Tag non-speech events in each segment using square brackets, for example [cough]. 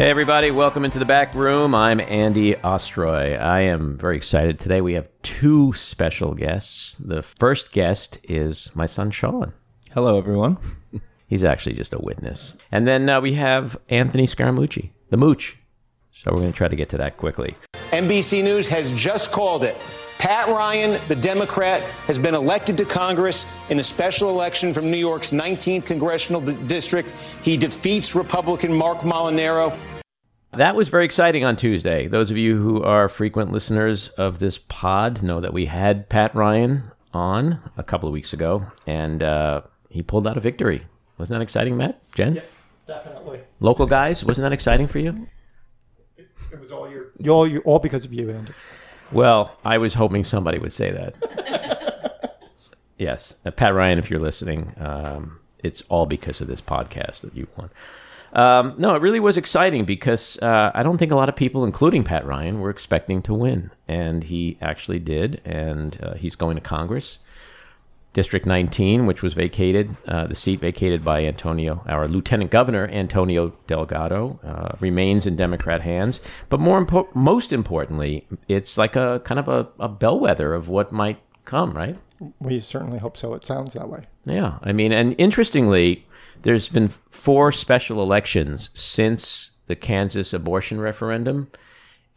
Hey, everybody, welcome into the back room. I'm Andy Ostroy. I am very excited. Today we have two special guests. The first guest is my son, Sean. Hello, everyone. [laughs] He's actually just a witness. And then uh, we have Anthony Scaramucci, the mooch. So we're going to try to get to that quickly. NBC News has just called it. Pat Ryan, the Democrat, has been elected to Congress in the special election from New York's 19th congressional d- district. He defeats Republican Mark Molinaro. That was very exciting on Tuesday. Those of you who are frequent listeners of this pod know that we had Pat Ryan on a couple of weeks ago, and uh, he pulled out a victory. Wasn't that exciting, Matt? Jen? Yeah, definitely. Local guys, wasn't that exciting for you? It was all your all you all because of you, Andy. Well, I was hoping somebody would say that. [laughs] yes, uh, Pat Ryan, if you're listening, um, it's all because of this podcast that you won. Um, no, it really was exciting because uh, I don't think a lot of people, including Pat Ryan, were expecting to win, and he actually did, and uh, he's going to Congress. District 19, which was vacated, uh, the seat vacated by Antonio, our Lieutenant Governor Antonio Delgado, uh, remains in Democrat hands. But more impo- most importantly, it's like a kind of a, a bellwether of what might come, right? We certainly hope so. It sounds that way. Yeah, I mean, and interestingly, there's been four special elections since the Kansas abortion referendum,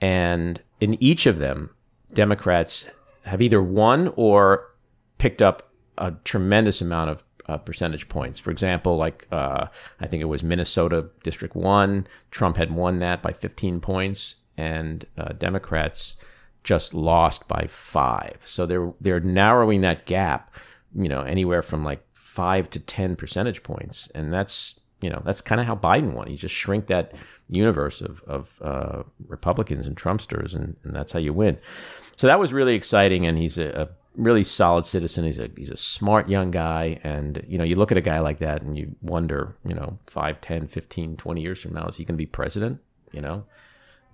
and in each of them, Democrats have either won or picked up a tremendous amount of uh, percentage points. For example, like uh, I think it was Minnesota District One, Trump had won that by 15 points, and uh, Democrats just lost by five. So they're they're narrowing that gap, you know, anywhere from like five to 10 percentage points, and that's you know that's kind of how Biden won. He just shrink that universe of of uh, Republicans and Trumpsters, and, and that's how you win. So that was really exciting, and he's a, a really solid citizen. He's a he's a smart young guy, and you know you look at a guy like that and you wonder, you know, 5, 10, 15, 20 years from now, is he going to be president? You know,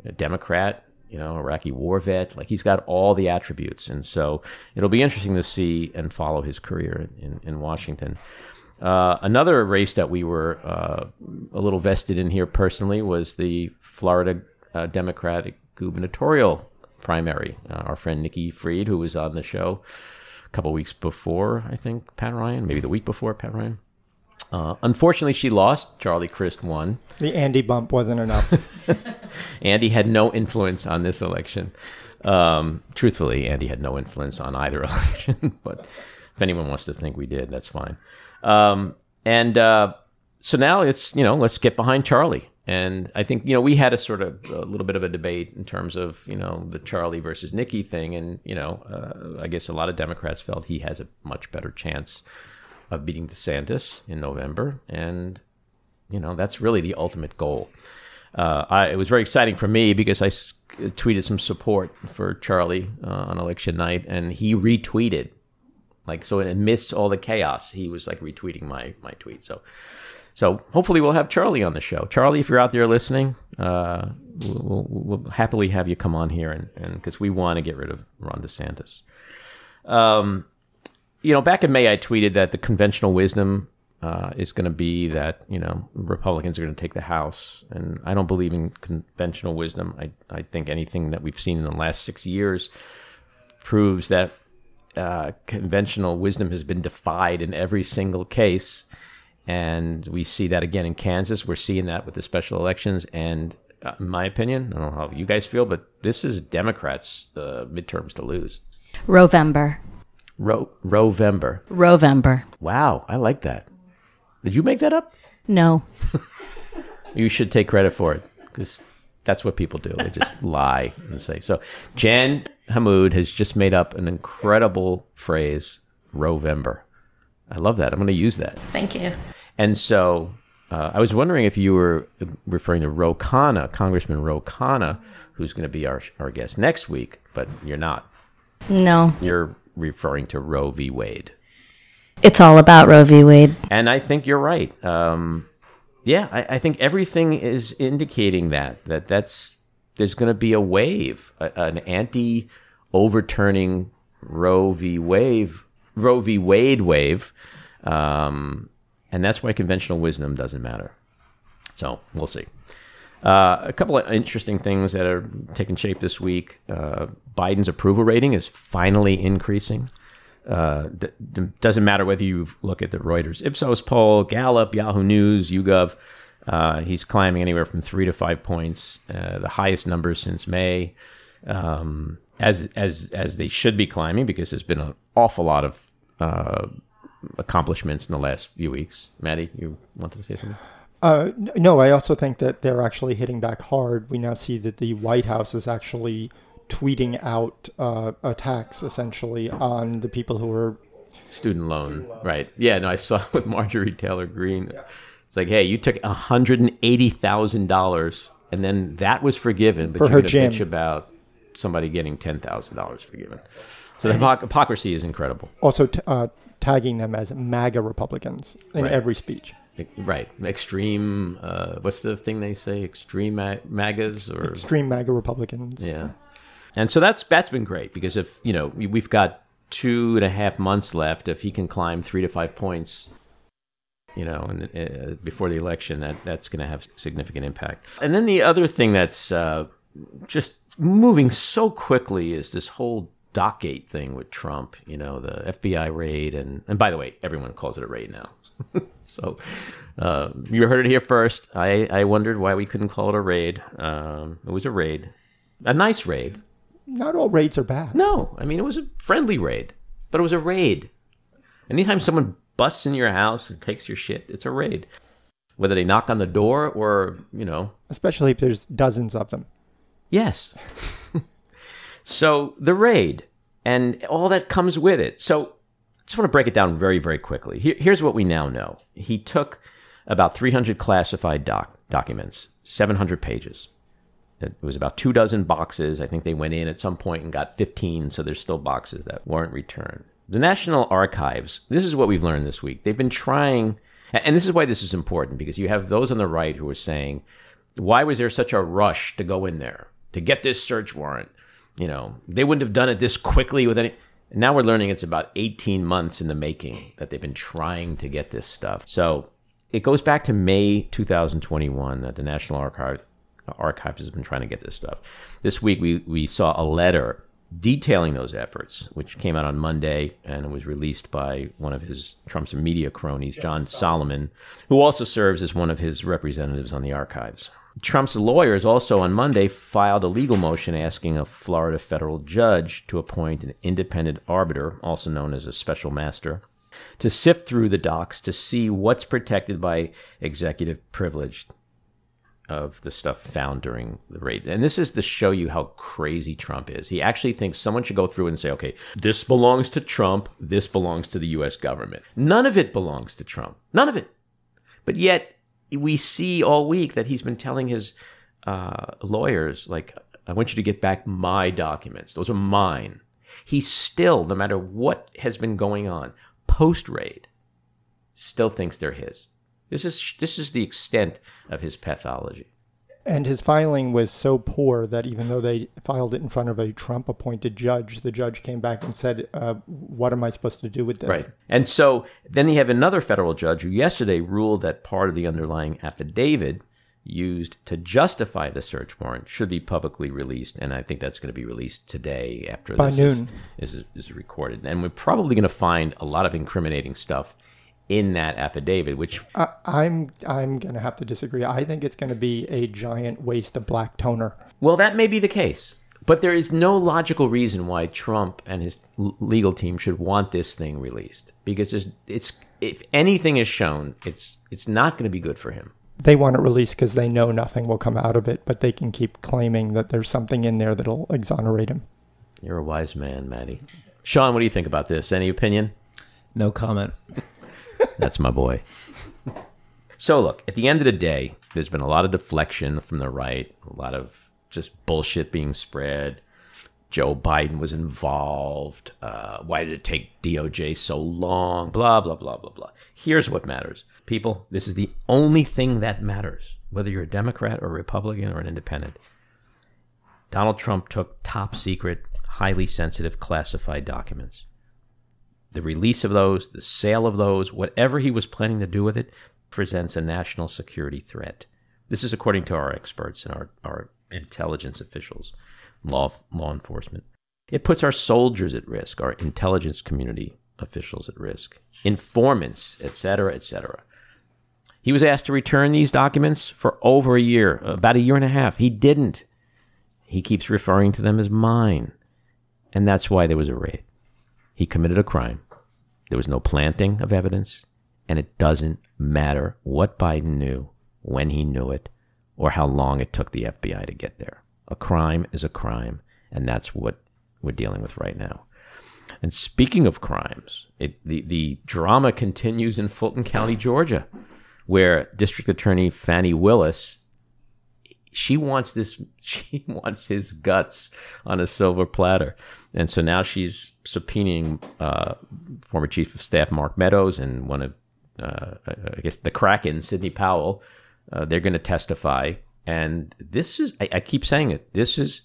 a Democrat, you know, Iraqi war vet. Like he's got all the attributes, and so it'll be interesting to see and follow his career in in Washington. Uh, another race that we were uh, a little vested in here personally was the Florida uh, Democratic gubernatorial primary. Uh, our friend Nikki Fried, who was on the show a couple weeks before, I think, Pat Ryan, maybe the week before Pat Ryan. Uh, unfortunately, she lost. Charlie Crist won. The Andy bump wasn't enough. [laughs] Andy had no influence on this election. Um, truthfully, Andy had no influence on either [laughs] election, but if anyone wants to think we did, that's fine. Um, and uh, so now it's, you know, let's get behind Charlie. And I think, you know, we had a sort of a little bit of a debate in terms of, you know, the Charlie versus Nikki thing. And, you know, uh, I guess a lot of Democrats felt he has a much better chance of beating DeSantis in November. And, you know, that's really the ultimate goal. Uh, I, it was very exciting for me because I s- tweeted some support for Charlie uh, on election night, and he retweeted. Like so, amidst all the chaos, he was like retweeting my my tweet. So, so hopefully we'll have Charlie on the show. Charlie, if you're out there listening, uh, we'll, we'll, we'll happily have you come on here, and because we want to get rid of Ron DeSantis. Um, you know, back in May, I tweeted that the conventional wisdom uh, is going to be that you know Republicans are going to take the House, and I don't believe in conventional wisdom. I I think anything that we've seen in the last six years proves that uh, conventional wisdom has been defied in every single case, and we see that again in Kansas. We're seeing that with the special elections, and uh, in my opinion, I don't know how you guys feel, but this is Democrats' uh, midterms to lose. Rovember. Ro- Rovember. Rovember. Wow, I like that. Did you make that up? No. You should take credit for it because that's what people do. They just [laughs] lie and say. So, Jan Hamoud has just made up an incredible phrase, Rovember. I love that. I'm going to use that. Thank you. And so, uh, I was wondering if you were referring to Ro Khanna, Congressman Ro Khanna, who's going to be our, our guest next week, but you're not. No. You're referring to Roe v. Wade. It's all about Roe v. Wade. And I think you're right. Um, yeah, I, I think everything is indicating that that that's there's going to be a wave, a, an anti overturning Roe v. Wave, Roe v. Wade wave, um, and that's why conventional wisdom doesn't matter. So we'll see. Uh, a couple of interesting things that are taking shape this week. Uh, Biden's approval rating is finally increasing. Uh, d- d- doesn't matter whether you look at the Reuters Ipsos poll, Gallup, Yahoo News, YouGov. Uh, he's climbing anywhere from three to five points, uh, the highest numbers since May, um, as as as they should be climbing because there's been an awful lot of uh, accomplishments in the last few weeks. Maddie, you wanted to say something? Uh, no, I also think that they're actually hitting back hard. We now see that the White House is actually tweeting out uh, attacks essentially on the people who are. Student loan, right? Yeah, no, I saw [laughs] with Marjorie Taylor Greene. It's like, hey, you took hundred and eighty thousand dollars, and then that was forgiven, but For you're gonna bitch about somebody getting ten thousand dollars forgiven. So the hypoc- hypocrisy is incredible, Also, t- uh, tagging them as MAGA Republicans in Right. every speech. right? Extreme. Uh, what's the thing they say? Extreme ma- magas or Extreme MAGA Republicans. Yeah, and so that's that's been great because if you know we, we've got two and a half months left, if he can climb three to five points, you know, and uh, before the election, that that's going to have significant impact. And then the other thing that's uh, just moving so quickly is this whole dockgate thing with Trump. You know, the FBI raid, and and by the way, everyone calls it a raid now. [laughs] so uh, you heard it here first. I I wondered why we couldn't call it a raid. Um, it was a raid, a nice raid. Not all raids are bad. No, I mean it was a friendly raid, but it was a raid. Anytime someone busts in your house and takes your shit, it's a raid. Whether they knock on the door or you know, Especially if there's dozens of them. yes. [laughs] so the raid and all that comes with it. So I just want to break it down very, very quickly. Here, here's what we now know. He took about 300 classified doc- documents, 700 pages. It was about two dozen boxes. I think they went in at some point and got 15, so there's still boxes that weren't returned. The National Archives, this is what we've learned this week. They've been trying, and this is why this is important because you have those on the right who are saying, why was there such a rush to go in there to get this search warrant? You know, they wouldn't have done it this quickly with any. Now we're learning it's about 18 months in the making that they've been trying to get this stuff. So it goes back to May 2021 that the National Archive, Archives has been trying to get this stuff. This week we, we saw a letter detailing those efforts, which came out on Monday and was released by one of his Trump's media cronies, John Solomon, who also serves as one of his representatives on the archives. Trump's lawyers also on Monday filed a legal motion asking a Florida federal judge to appoint an independent arbiter, also known as a special master, to sift through the docs to see what's protected by executive privilege of the stuff found during the raid. And this is to show you how crazy Trump is. He actually thinks someone should go through and say, okay, this belongs to Trump, this belongs to the US government. None of it belongs to Trump. None of it. But yet, we see all week that he's been telling his uh, lawyers, like, I want you to get back my documents. Those are mine. He still, no matter what has been going on post raid, still thinks they're his. This is this is the extent of his pathology. And his filing was so poor that even though they filed it in front of a Trump appointed judge, the judge came back and said, uh, What am I supposed to do with this? Right. And so then you have another federal judge who yesterday ruled that part of the underlying affidavit used to justify the search warrant should be publicly released. And I think that's going to be released today after By this noon. Is, is, is recorded. And we're probably going to find a lot of incriminating stuff in that affidavit, which I, I'm I'm gonna have to disagree. I think it's gonna be a giant waste of black toner. Well, that may be the case. But there is no logical reason why Trump and his legal team should want this thing released because there's, it's if anything is shown, it's it's not going to be good for him. They want it released because they know nothing will come out of it, but they can keep claiming that there's something in there that'll exonerate him. You're a wise man, Maddie. Sean, what do you think about this? Any opinion? No comment. [laughs] That's my boy. So look, at the end of the day, there's been a lot of deflection from the right, a lot of just bullshit being spread. Joe Biden was involved. Uh, why did it take DOJ so long? Blah, blah, blah, blah, blah. Here's what matters. People, this is the only thing that matters, whether you're a Democrat or a Republican or an independent. Donald Trump took top secret, highly sensitive, classified documents. The release of those, the sale of those, whatever he was planning to do with it, presents a national security threat. This is according to our experts and our, our intelligence officials, law law enforcement. It puts our soldiers at risk, our intelligence community officials at risk, informants, etc., etc. He was asked to return these documents for over a year, about a year and a half. He didn't. He keeps referring to them as mine. And that's why there was a raid. He committed a crime. There was no planting of evidence, and it doesn't matter what Biden knew, when he knew it, or how long it took the FBI to get there. A crime is a crime, and that's what we're dealing with right now. And speaking of crimes, it, the, the drama continues in Fulton County, Georgia, where District Attorney Fani Willis, she wants this, [laughs] she wants his guts on a silver platter. And so now she's subpoenaing uh, former Chief of Staff Mark Meadows and one of, uh, I guess, the Kraken, Sidney Powell. Uh, they're going to testify. And this is, I, I keep saying it, this is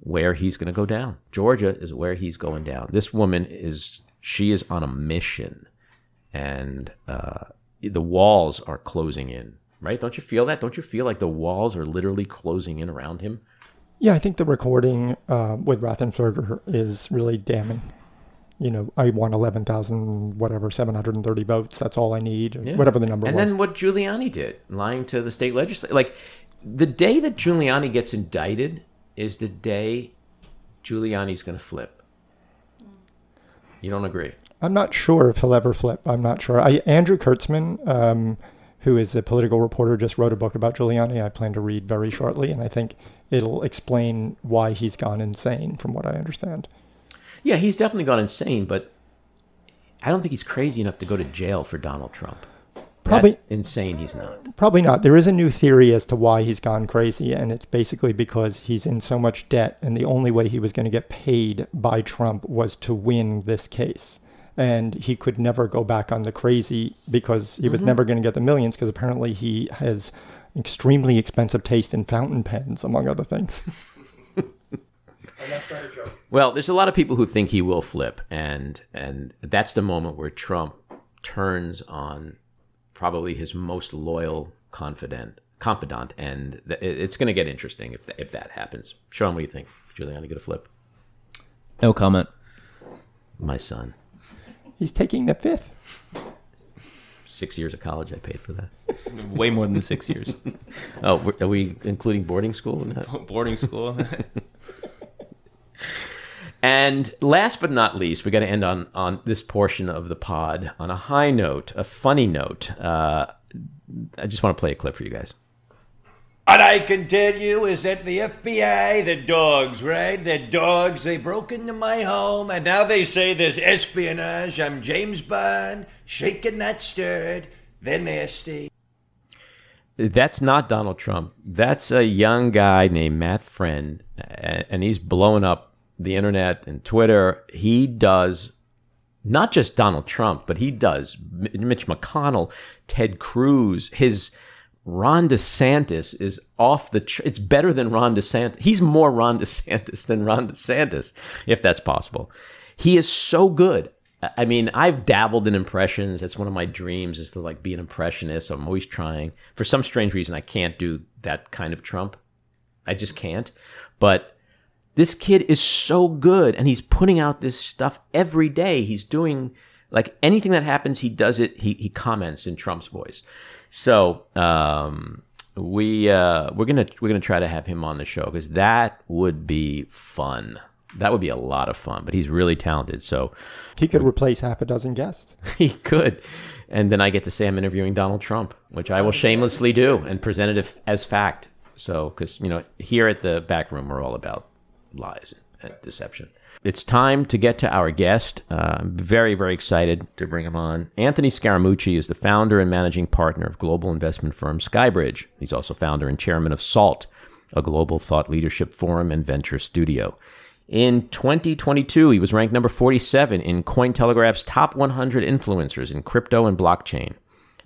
where he's going to go down. Georgia is where he's going down. This woman is, she is on a mission. And uh, the walls are closing in, right? Don't you feel that? Don't you feel like the walls are literally closing in around him? Yeah, I think the recording uh, with Raffensperger is really damning. You know, I won 11,000, whatever, 730 votes. That's all I need, Yeah. whatever the number and was. And then what Giuliani did, lying to the state legislature. Like the day that Giuliani gets indicted is the day Giuliani's going to flip. You don't agree? I'm not sure if he'll ever flip. I'm not sure. I, Andrew Kirtzman, um, who is a political reporter, just wrote a book about Giuliani. I plan to read very shortly, and I think it'll explain why he's gone insane, from what I understand. Yeah, he's definitely gone insane, but I don't think he's crazy enough to go to jail for Donald Trump. Probably- That insane. He's not. Probably not. There is a new theory as to why he's gone crazy, and it's basically because he's in so much debt, and the only way he was going to get paid by Trump was to win this case. And he could never go back on the crazy because he was mm-hmm. never going to get the millions because apparently he has extremely expensive taste in fountain pens, among other things. [laughs] Well, there's a lot of people who think he will flip, and and that's the moment where Trump turns on probably his most loyal confidant, confidant, and th- it's going to get interesting if th- if that happens. Sean, what do you think? Giuliani going to flip? No comment. My son, He's taking the fifth. six years of college, I paid for that. [laughs] Way more than the six years. [laughs] Oh, we're- are we including boarding school in that? [laughs] Boarding school. And last but not least, we got to end on on this portion of the pod on a high note, a funny note. Uh, I just want to play a clip for you guys. What I can tell you is that the FBI, the dogs, right? The dogs, they broke into my home and now they say there's espionage. I'm James Bond, shaken not stirred. They're nasty. That's not Donald Trump. That's a young guy named Matt Friend, and he's blowing up the internet and Twitter. He does not just Donald Trump, but he does Mitch McConnell, Ted Cruz, his Ron DeSantis is off the. Tr- it's better than Ron DeSantis. He's more Ron [laughs] DeSantis than Ron DeSantis, if that's possible. He is so good. I- mean, I've dabbled in impressions. It's one of my dreams is to like be an impressionist. So I'm always trying. For some strange reason, I can't do that kind of Trump. I just can't. But this kid is so good and he's putting out this stuff every day. He's doing like anything that happens, he does it. He, he comments in Trump's voice. So um, we uh, we're gonna we're gonna try to have him on the show because that would be fun. That would be a lot of fun. But he's really talented, so He could replace half a dozen guests. [laughs] he could. And then I get to say I'm interviewing Donald Trump, which I will shamelessly do and present it if, as fact. So, because, you know, here at the back room, we're all about lies and deception. It's time to get to our guest. Uh, I'm very, very excited to bring him on. Anthony Scaramucci is the founder and managing partner of global investment firm Skybridge. He's also founder and chairman of SALT, a global thought leadership forum and venture studio. In 2022, he was ranked number 47 in Cointelegraph's top 100 influencers in crypto and blockchain.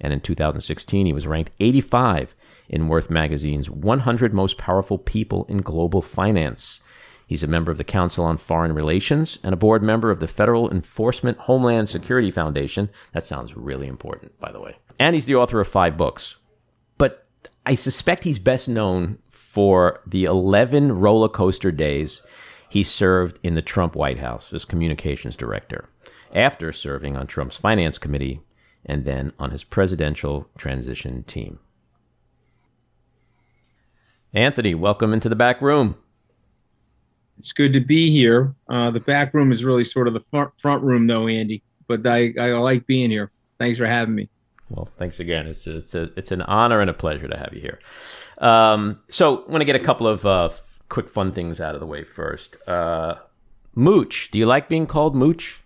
And in 2016, he was ranked 85 in Worth Magazine's 100 Most Powerful People in Global Finance. He's a member of the Council on Foreign Relations and a board member of the Federal Enforcement Homeland Security Foundation. That sounds really important, by the way. And he's the author of five books. But I suspect he's best known for the 11 roller coaster days he served in the Trump White House as communications director, after serving on Trump's finance committee and then on his presidential transition team. Anthony, welcome into the back room. It's good to be here. Uh, the back room is really sort of the front, front room, though, Andy. But I, I like being here. Thanks for having me. Well, thanks again. It's a, it's a, it's an honor and a pleasure to have you here. Um, so, I want to get a couple of uh, quick fun things out of the way first. Uh, Mooch, do you like being called Mooch?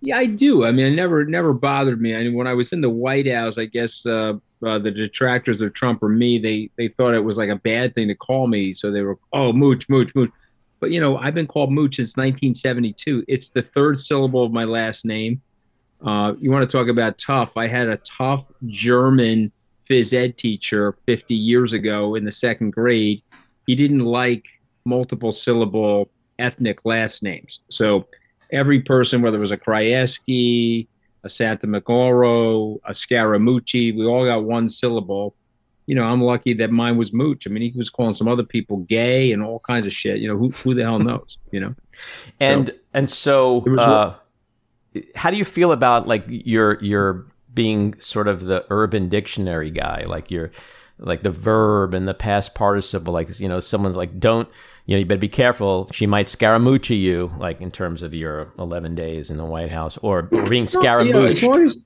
Yeah, I do. I mean, it never never bothered me. I mean, when I was in the White House, I guess uh, uh, the detractors of Trump or me, they they thought it was like a bad thing to call me, so they were oh mooch mooch mooch. But you know, I've been called mooch since 1972. It's the third syllable of my last name. Uh, you want to talk about tough? I had a tough German phys ed teacher 50 years ago in the second grade. He didn't like multiple syllable ethnic last names, so every person, whether it was a Krajewski, a Santa Magoro, a Scaramucci, we all got one syllable. You know, I'm lucky that mine was Mooch. I mean, he was calling some other people gay and all kinds of shit. You know, who who the hell knows? You know, [laughs] and so, and so, uh, how do you feel about like your your being sort of the Urban Dictionary guy, like you're like the verb and the past participle, like you know, someone's like, don't you know, you better be careful. She might scaramucci you, like in terms of your 11 days in the White House or, being scaramuccied. You know, as, long as,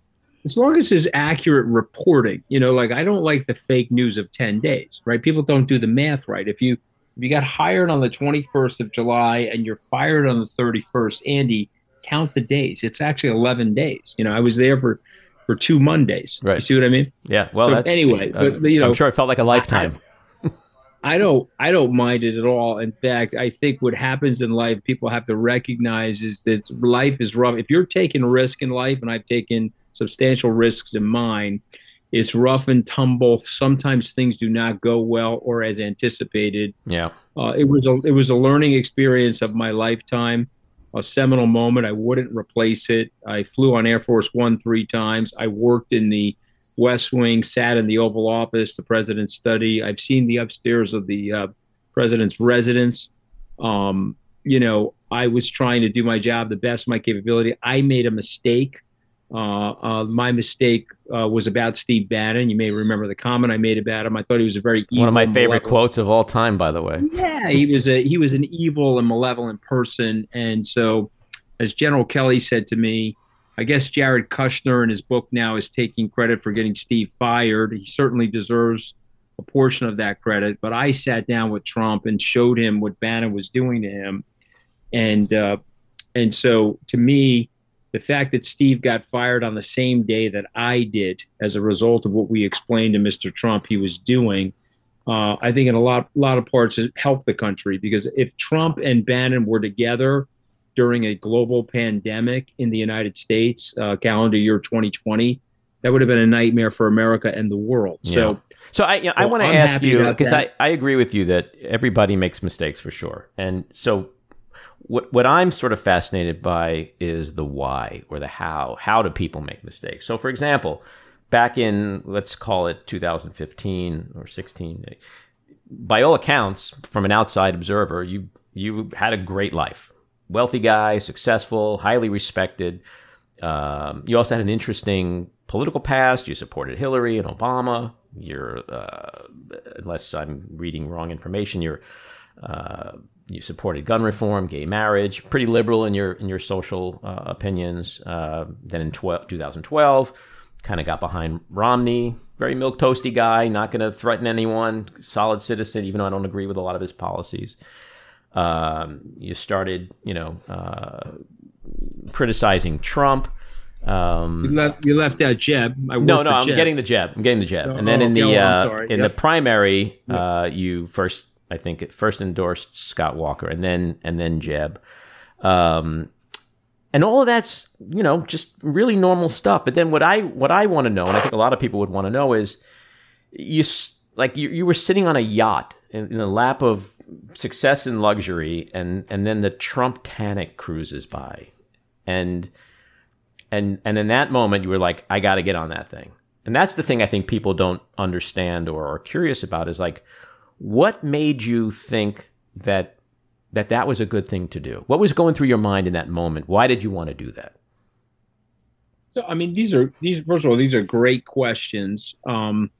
as long as it's accurate reporting, you know, like I don't like the fake news of 10 days, right? People don't do the math right. If you if you got hired on the 21st of July and you're fired on the 31st, Andy, count the days. It's actually 11 days. You know, I was there for for two Mondays. Right. You see what I mean? Yeah. Well, so anyway, uh, but you know, I'm sure it felt like a lifetime. I don't I don't mind it at all. In fact, I think what happens in life people have to recognize is that life is rough. If you're taking risk in life, and I've taken substantial risks in mine, it's rough and tumble. Sometimes things do not go well or as anticipated. Yeah. Uh, it was a it was a learning experience of my lifetime, a seminal moment. I wouldn't replace it. I flew on Air Force One three times. I worked in the West Wing, sat in the Oval Office, the president's study. I've seen the upstairs of the uh, president's residence. Um, you know, I was trying to do my job the best my capability. I made a mistake. Uh, uh, my mistake uh, was about Steve Bannon. You may remember the comment I made about him. I thought he was a very one of my favorite quotes of all time, by the way. Yeah, he was a he was an evil and malevolent person, and so, as General Kelly said to me, I guess Jared Kushner in his book now is taking credit for getting Steve fired. He certainly deserves a portion of that credit. But I sat down with Trump and showed him what Bannon was doing to him, and uh, and so to me, the fact that Steve got fired on the same day that I did, as a result of what we explained to Mr. Trump he was doing, uh, I think in a lot lot of parts it helped the country because if Trump and Bannon were together during a global pandemic in the United States, uh, calendar year 2020, that would have been a nightmare for America and the world. Yeah. So, so I, you know, I want to ask you because I, I agree with you that everybody makes mistakes for sure, and so what what I'm sort of fascinated by is the why or the how. How do people make mistakes? So, for example, back in let's call it 2015 or 16, by all accounts, from an outside observer, you you had a great life wealthy guy, successful, highly respected. Um, you also had an interesting political past. You supported Hillary and Obama. You're, uh, unless I'm reading wrong information, you're uh, you supported gun reform, gay marriage, pretty liberal in your in your social uh, opinions. Uh, then in 12, 2012, kind of got behind Romney, very milk toasty guy, not going to threaten anyone, solid citizen, even though I don't agree with a lot of his policies. Um, you started, you know, uh, criticizing Trump. Um, you left you left out Jeb. no, no, I'm getting the Jeb. I'm getting the Jeb. Oh, and then in the uh, in Yep. the primary, uh, you first, I think, it first endorsed Scott Walker, and then and then Jeb. Um, and all of that's you know just really normal stuff. But then what I what I want to know, and I think a lot of people would want to know, is you like you, you were sitting on a yacht in, in the lap of success and luxury, and and then the Trump Titanic cruises by, and and and in that moment you were like, I got to get on that thing. And that's the thing I think people don't understand or are curious about is like, what made you think that that that was a good thing to do? What was going through your mind in that moment? Why did you want to do that? So, I mean, these are these. First of all, these are great questions. Um,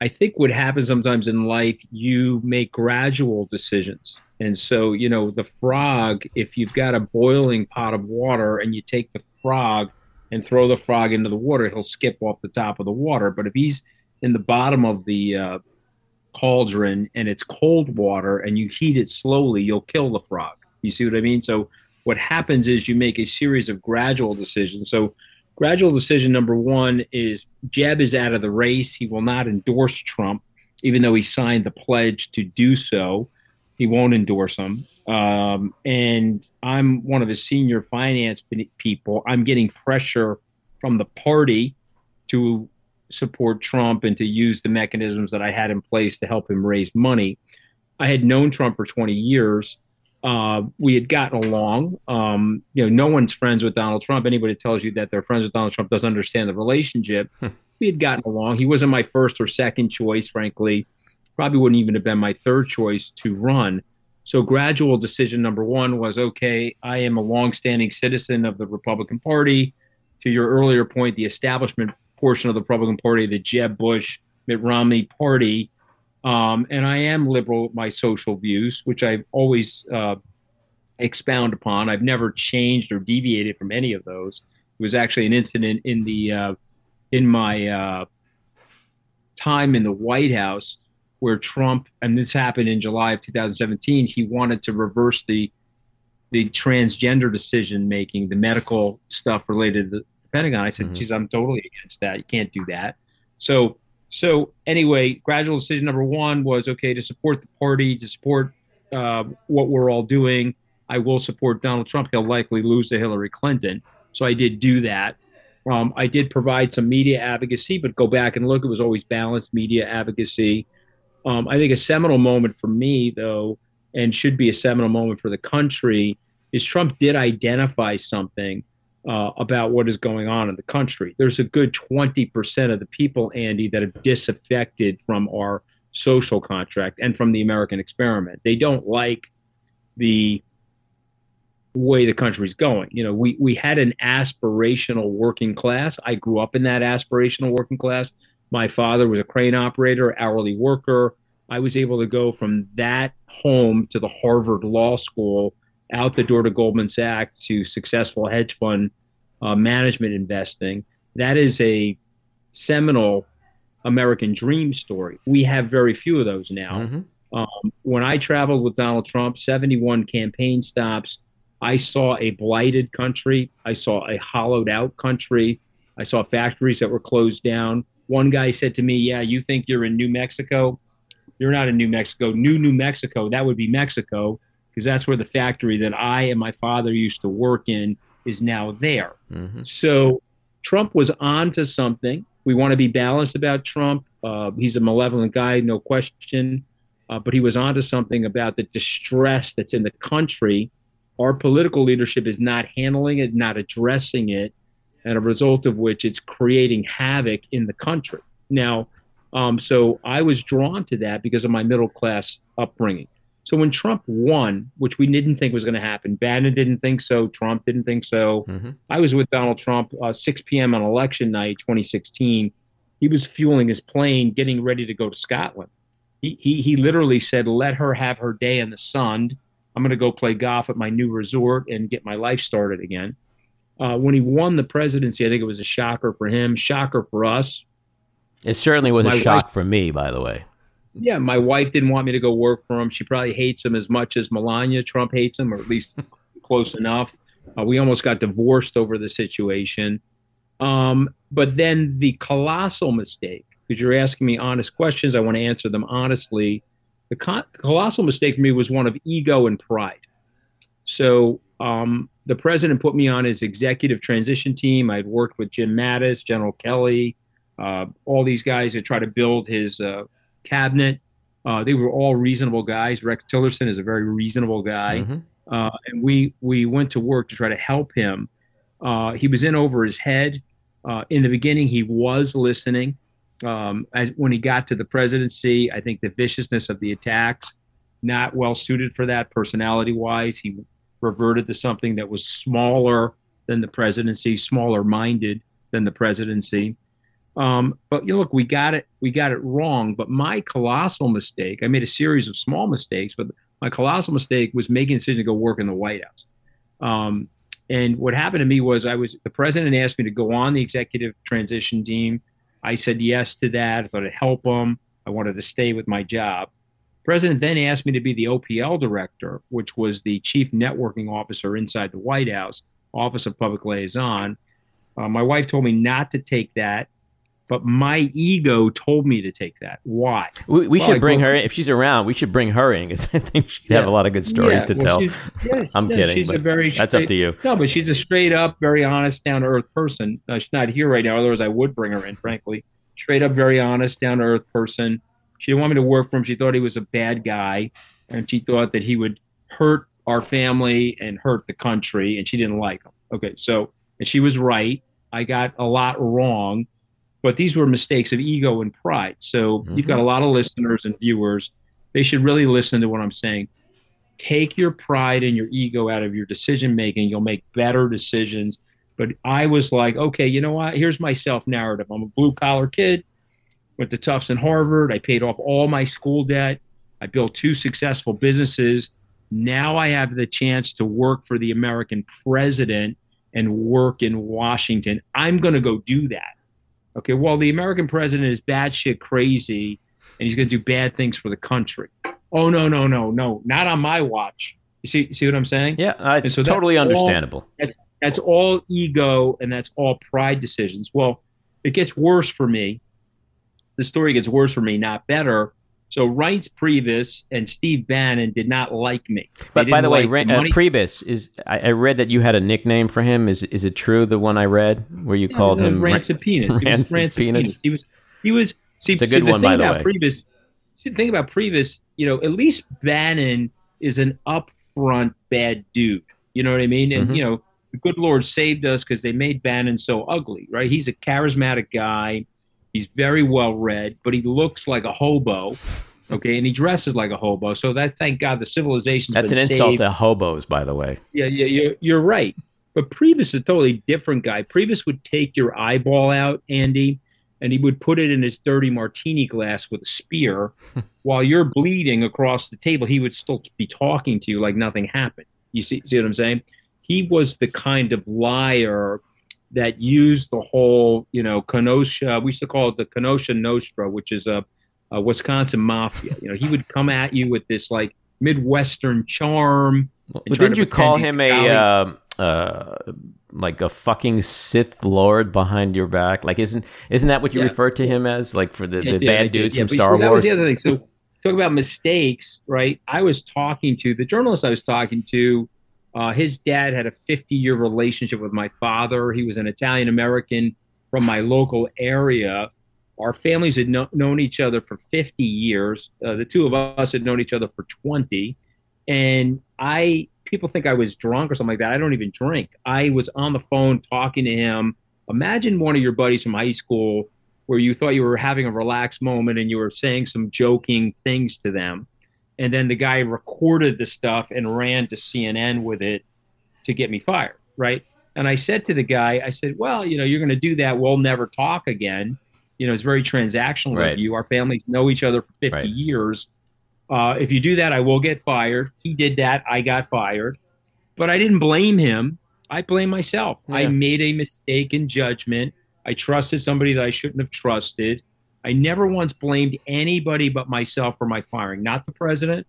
I think what happens sometimes in life, you make gradual decisions. And so, you know, the frog, if you've got a boiling pot of water and you take the frog and throw the frog into the water, he'll skip off the top of the water. But if he's in the bottom of the uh, cauldron and it's cold water and you heat it slowly, you'll kill the frog. You see what I mean? So, what happens is you make a series of gradual decisions. So, gradual decision number one is Jeb is out of the race. He will not endorse Trump, even though he signed the pledge to do so. He won't endorse him. Um, and I'm one of the senior finance people. I'm getting pressure from the party to support Trump and to use the mechanisms that I had in place to help him raise money. I had known Trump for 20 years. Uh, we had gotten along. Um, you know, no one's friends with Donald Trump. Anybody tells you that they're friends with Donald Trump doesn't understand the relationship. Hmm. we had gotten along. He wasn't my first or second choice, frankly probably wouldn't even have been my third choice to run. So, gradual decision number one was okay, I am a longstanding citizen of the Republican Party. To your earlier point, the establishment portion of the Republican Party, the Jeb Bush, Mitt Romney party. Um, and I am liberal with my social views, which I've always uh, expound upon. I've never changed or deviated from any of those. It was actually an incident in the uh, in my uh, time in the White House where Trump, and this happened in July of 2017, he wanted to reverse the the transgender decision making, the medical stuff related to Pentagon. I said, mm-hmm. geez, I'm totally against that. You can't do that. So so anyway, gradual decision number one was okay to support the party, to support uh, what we're all doing. I will support Donald Trump. He'll likely lose to Hillary Clinton. So I did do that. Um, I did provide some media advocacy, but go back and look, it was always balanced media advocacy. Um, I think a seminal moment for me, though, and should be a seminal moment for the country, is Trump did identify something uh, about what is going on in the country. There's a good 20% of the people, Andy, that have disaffected from our social contract and from the American experiment. They don't like the way the country's going. You know, we, we had an aspirational working class. I grew up in that aspirational working class. My father was a crane operator, hourly worker. I was able to go from that home to the Harvard Law School, out the door to Goldman Sachs to successful hedge fund uh, management investing. That is a seminal American dream story. We have very few of those now. Mm-hmm. Um, when I traveled with Donald Trump, 71 campaign stops, I saw a blighted country. I saw a hollowed out country. I saw factories that were closed down. One guy said to me, Yeah, you think you're in New Mexico? You're not in New Mexico. New New Mexico, that would be Mexico, because that's where the factory that I and my father used to work in is now there. Mm-hmm. So Trump was on to something. We want to be balanced about Trump. Uh, he's a malevolent guy, no question. Uh, but he was onto something about the distress that's in the country. Our political leadership is not handling it, not addressing it and a result of which it's creating havoc in the country. Now, um, so I was drawn to that because of my middle class upbringing. So when Trump won, which we didn't think was going to happen, Bannon didn't think so, Trump didn't think so. Mm-hmm. I was with Donald Trump uh, 6 p.m. on election night 2016. He was fueling his plane, getting ready to go to Scotland. He, he, he literally said, Let her have her day in the sun. I'm going to go play golf at my new resort and get my life started again. Uh, when he won the presidency, I think it was a shocker for him, shocker for us. It certainly was my a shock wife, for me, by the way. Yeah, my wife didn't want me to go work for him. She probably hates him as much as Melania Trump hates him, or at least [laughs] close enough. Uh, we almost got divorced over the situation. Um, but then the colossal mistake, because you're asking me honest questions, I want to answer them honestly. The, the colossal mistake for me was one of ego and pride. So um, the president put me on his executive transition team. I'd worked with Jim Mattis, General Kelly, uh, all these guys that try to build his uh, cabinet. Uh, they were all reasonable guys. Rex Tillerson is a very reasonable guy, mm-hmm. Uh, and we we went to work to try to help him. Uh, he was in over his head. Uh, in the beginning, he was listening. Um, as, when he got to the presidency, I think the viciousness of the attacks, not well suited for that personality wise. He reverted to something that was smaller than the presidency, smaller minded than the presidency. Um, but you know, look, we got it, we got it wrong. But my colossal mistake, I made a series of small mistakes, but my colossal mistake was making a decision to go work in the White House. Um, and what happened to me was I was the president asked me to go on the executive transition team. I said yes to that. I thought it'd help him. I wanted to stay with my job. President then asked me to be the OPL director, which was the chief networking officer inside the White House, Office of Public Liaison. Uh, my wife told me not to take that but my ego told me to take that. Why? We, we well, should bring her in. If she's around, we should bring her in because [laughs] I think she'd yeah. have a lot of good stories yeah. to well, tell. [laughs] Yeah, I'm kidding. She's a very that's straight, up to you. No, but she's a straight up, very honest, down to earth person. Uh, she's not here right now. Otherwise, I would bring her in. Frankly, straight up, very honest, down to earth person. She didn't want me to work for him. She thought he was a bad guy, and she thought that he would hurt our family and hurt the country, and she didn't like him. Okay, so and she was right. I got a lot wrong but these were mistakes of ego and pride. So mm-hmm. you've got a lot of listeners and viewers. They should really listen to what I'm saying. Take your pride and your ego out of your decision making. You'll make better decisions. But I was like, okay, you know what? Here's my self narrative. I'm a blue collar kid, went to Tufts and Harvard. I paid off all my school debt. I built two successful businesses. Now I have the chance to work for the American president and work in Washington. I'm going to go do that. Okay, well, the American president is batshit crazy and he's going to do bad things for the country. Oh, no, no, no, no, not on my watch. You see, you see what I'm saying? Yeah, uh, it's so totally understandable. All, that's, that's all ego and that's all pride decisions. Well, it gets worse for me. The story gets worse for me, not better. So Reince Priebus and Steve Bannon did not like me. They but by the way, like uh, Priebus is. I, I, read that you had a nickname for him. Is is it true? The one I read where you yeah, called him Rancid Penis. He was Rancid Penis. Penis. He was. He was. See, it's a good see, one, by the way. Priebus, see, the thing about Priebus, you know, at least Bannon is an upfront bad dude. You know what I mean? And mm-hmm. you know, the good Lord saved us because they made Bannon so ugly, right? He's a charismatic guy He's very well read, but he looks like a hobo. Okay, and he dresses like a hobo. So that thank God the civilization. That's an saved. insult to hobos, by the way. Yeah, yeah, you're, you're right. But Priebus is a totally different guy. Priebus would take your eyeball out, Andy, and he would put it in his dirty martini glass with a spear. [laughs] While you're bleeding across the table, he would still be talking to you like nothing happened. You see, see what I'm saying? He was the kind of liar that used the whole, you know, Kenosha. We used to call it the Kenosha Nostra, which is a, a Wisconsin mafia. You know, he would come at you with this like Midwestern charm. Well, didn't you call him a uh, uh, like a fucking Sith Lord behind your back? Like, isn't isn't that what you yeah. refer to him as? Like for the, the yeah, bad dudes yeah, from Star Wars. That was the other thing. So talk about mistakes, right? I was talking to the journalist I was talking to uh, his dad had a 50 year relationship with my father. He was an Italian American from my local area. Our families had no- known each other for 50 years. Uh, the two of us had known each other for 20. And I, people think I was drunk or something like that. I don't even drink. I was on the phone talking to him. Imagine one of your buddies from high school where you thought you were having a relaxed moment and you were saying some joking things to them and then the guy recorded the stuff and ran to CNN with it to get me fired, right? And I said to the guy, I said, "Well, you know, you're going to do that, we'll never talk again. You know, it's very transactional right. with you. Our families know each other for 50 right. years. Uh, if you do that, I will get fired. He did that, I got fired, but I didn't blame him. I blame myself. Yeah. I made a mistake in judgment. I trusted somebody that I shouldn't have trusted." I never once blamed anybody but myself for my firing, not the president.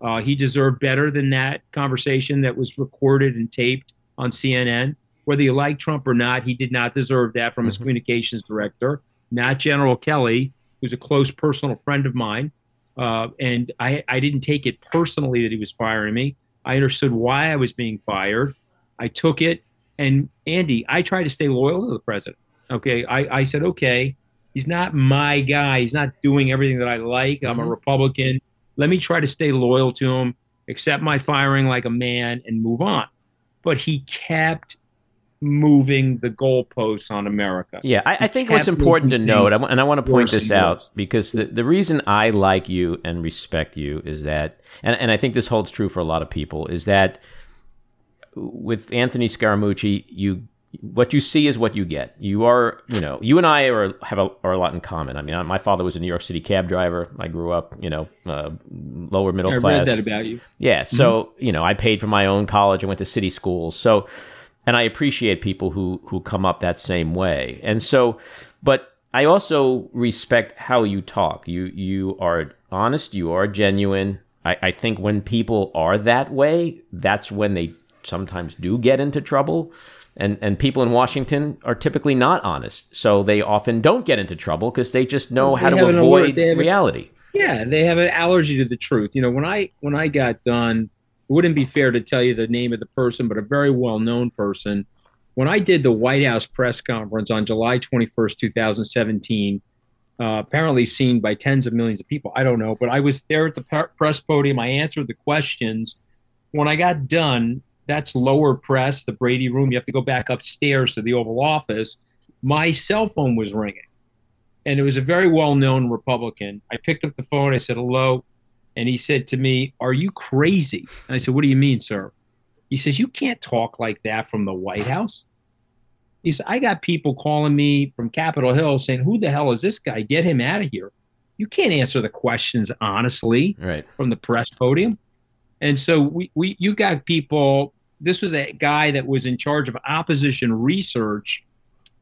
Uh, he deserved better than that conversation that was recorded and taped on CNN. Whether you like Trump or not, he did not deserve that from mm-hmm. his communications director, not General Kelly, who's a close personal friend of mine. Uh, and I, I didn't take it personally that he was firing me. I understood why I was being fired. I took it. And Andy, I tried to stay loyal to the president. Okay. I, I said, okay, He's not my guy. He's not doing everything that I like. I'm mm-hmm. a Republican. Let me try to stay loyal to him, accept my firing like a man, and move on. But he kept moving the goalposts on America. Yeah, I, I think what's important to note, I things wa- and I want to point this out because the, the reason I like you and respect you is that, and, and I think this holds true for a lot of people, is that with Anthony Scaramucci, you what you see is what you get. You are, you know, you and I are have a, are a lot in common. I mean, my father was a New York City cab driver. I grew up, you know, uh, lower middle I class. read that about you. Yeah. So, you know, I paid for my own college. I went to city schools. So, and I appreciate people who who come up that same way. And so, but I also respect how you talk. You you are honest. You are genuine. I, I think when people are that way, that's when they sometimes do get into trouble. And and people in Washington are typically not honest, so they often don't get into trouble because they just know how to have an alert. avoid They a- reality. Yeah, they have an allergy to the truth. You know, when I when I got done, it wouldn't be fair to tell you the name of the person, but a very well known person. When I did the White House press conference on July 21st, 2017, uh, apparently seen by tens of millions of people. I don't know, but I was there at the press podium. I answered the questions. When I got done, that's lower press, the Brady room. You have to go back upstairs to the Oval Office. My cell phone was ringing and it was a very well-known Republican. I picked up the phone. I said hello, and he said to me, "Are you crazy?" And I said, "What do you mean, sir?" He says, "You can't talk like that from the White House." He said, "I got people calling me from Capitol Hill saying, "Who the hell is this guy? Get him out of here." You can't answer the questions honestly Right. from the press podium. And so we, we you got people. This was a guy that was in charge of opposition research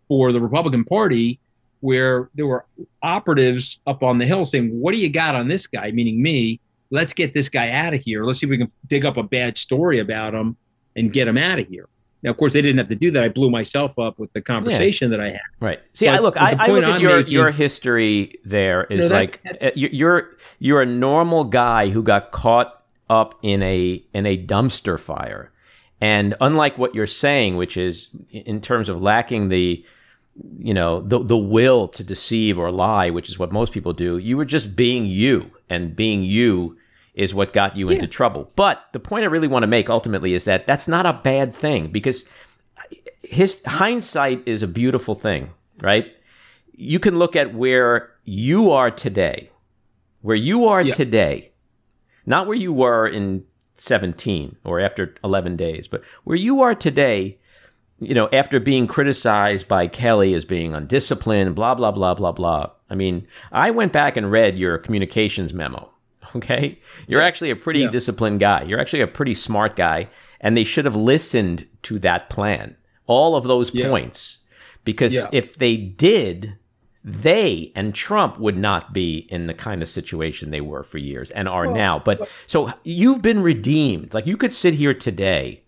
for the Republican Party, where there were operatives up on the hill saying, "What do you got on this guy?" Meaning me. Let's get this guy out of here. Let's see if we can dig up a bad story about him and get him out of here. Now, of course, they didn't have to do that. I blew myself up with the conversation that I had. Right. See, But- I look. I, I look at I'm your making- your history. There is No, that- like uh, you're you're a normal guy who got caught up in a in a dumpster fire, and unlike what you're saying, which is in terms of lacking the you know the the will to deceive or lie, which is what most people do. You were just being you, and being you is what got you into trouble. But the point I really want to make ultimately is that that's not a bad thing because his hindsight is a beautiful thing, right? You can look at where you are today, where you are Yeah. today, not where you were in 17 or after 11 days, but where you are today, you know, after being criticized by Kelly as being undisciplined, blah, blah, blah, blah, blah. I mean, I went back and read your communications memo. [laughs] Okay. You're actually a pretty Yeah. disciplined guy. You're actually a pretty smart guy. And they should have listened to that plan, all of those Yeah. points. Because Yeah. if they did, they and Trump would not be in the kind of situation they were for years and are now. But so you've been redeemed. Like you could sit here today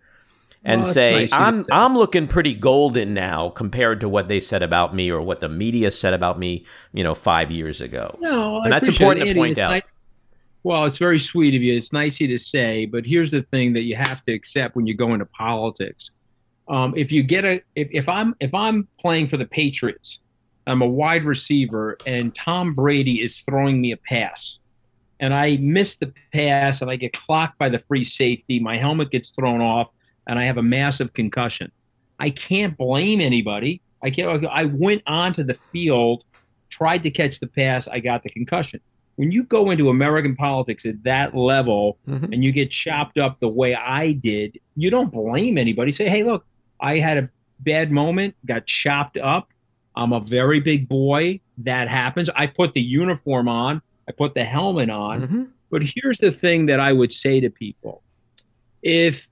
and Well, say, nice of you to I'm. I'm looking pretty golden now compared to what they said about me or what the media said about me, you know, five years ago. No, I that's important it, to point out. ni- well, it's very sweet of you. It's nice of you to say, but here's the thing that you have to accept when you go into politics. Um, if you get a, if, if I'm if I'm playing for the Patriots, I'm a wide receiver, and Tom Brady is throwing me a pass, and I miss the pass, and I get clocked by the free safety. My helmet gets thrown off, and I have a massive concussion. I can't blame anybody. I can't. I went onto the field, tried to catch the pass. I got the concussion. When you go into American politics at that level Mhm. and you get chopped up the way I did, you don't blame anybody. Say, hey, look, I had a bad moment, got chopped up. I'm a very big boy. That happens. I put the uniform on, I put the helmet on. Mhm. But here's the thing that I would say to people if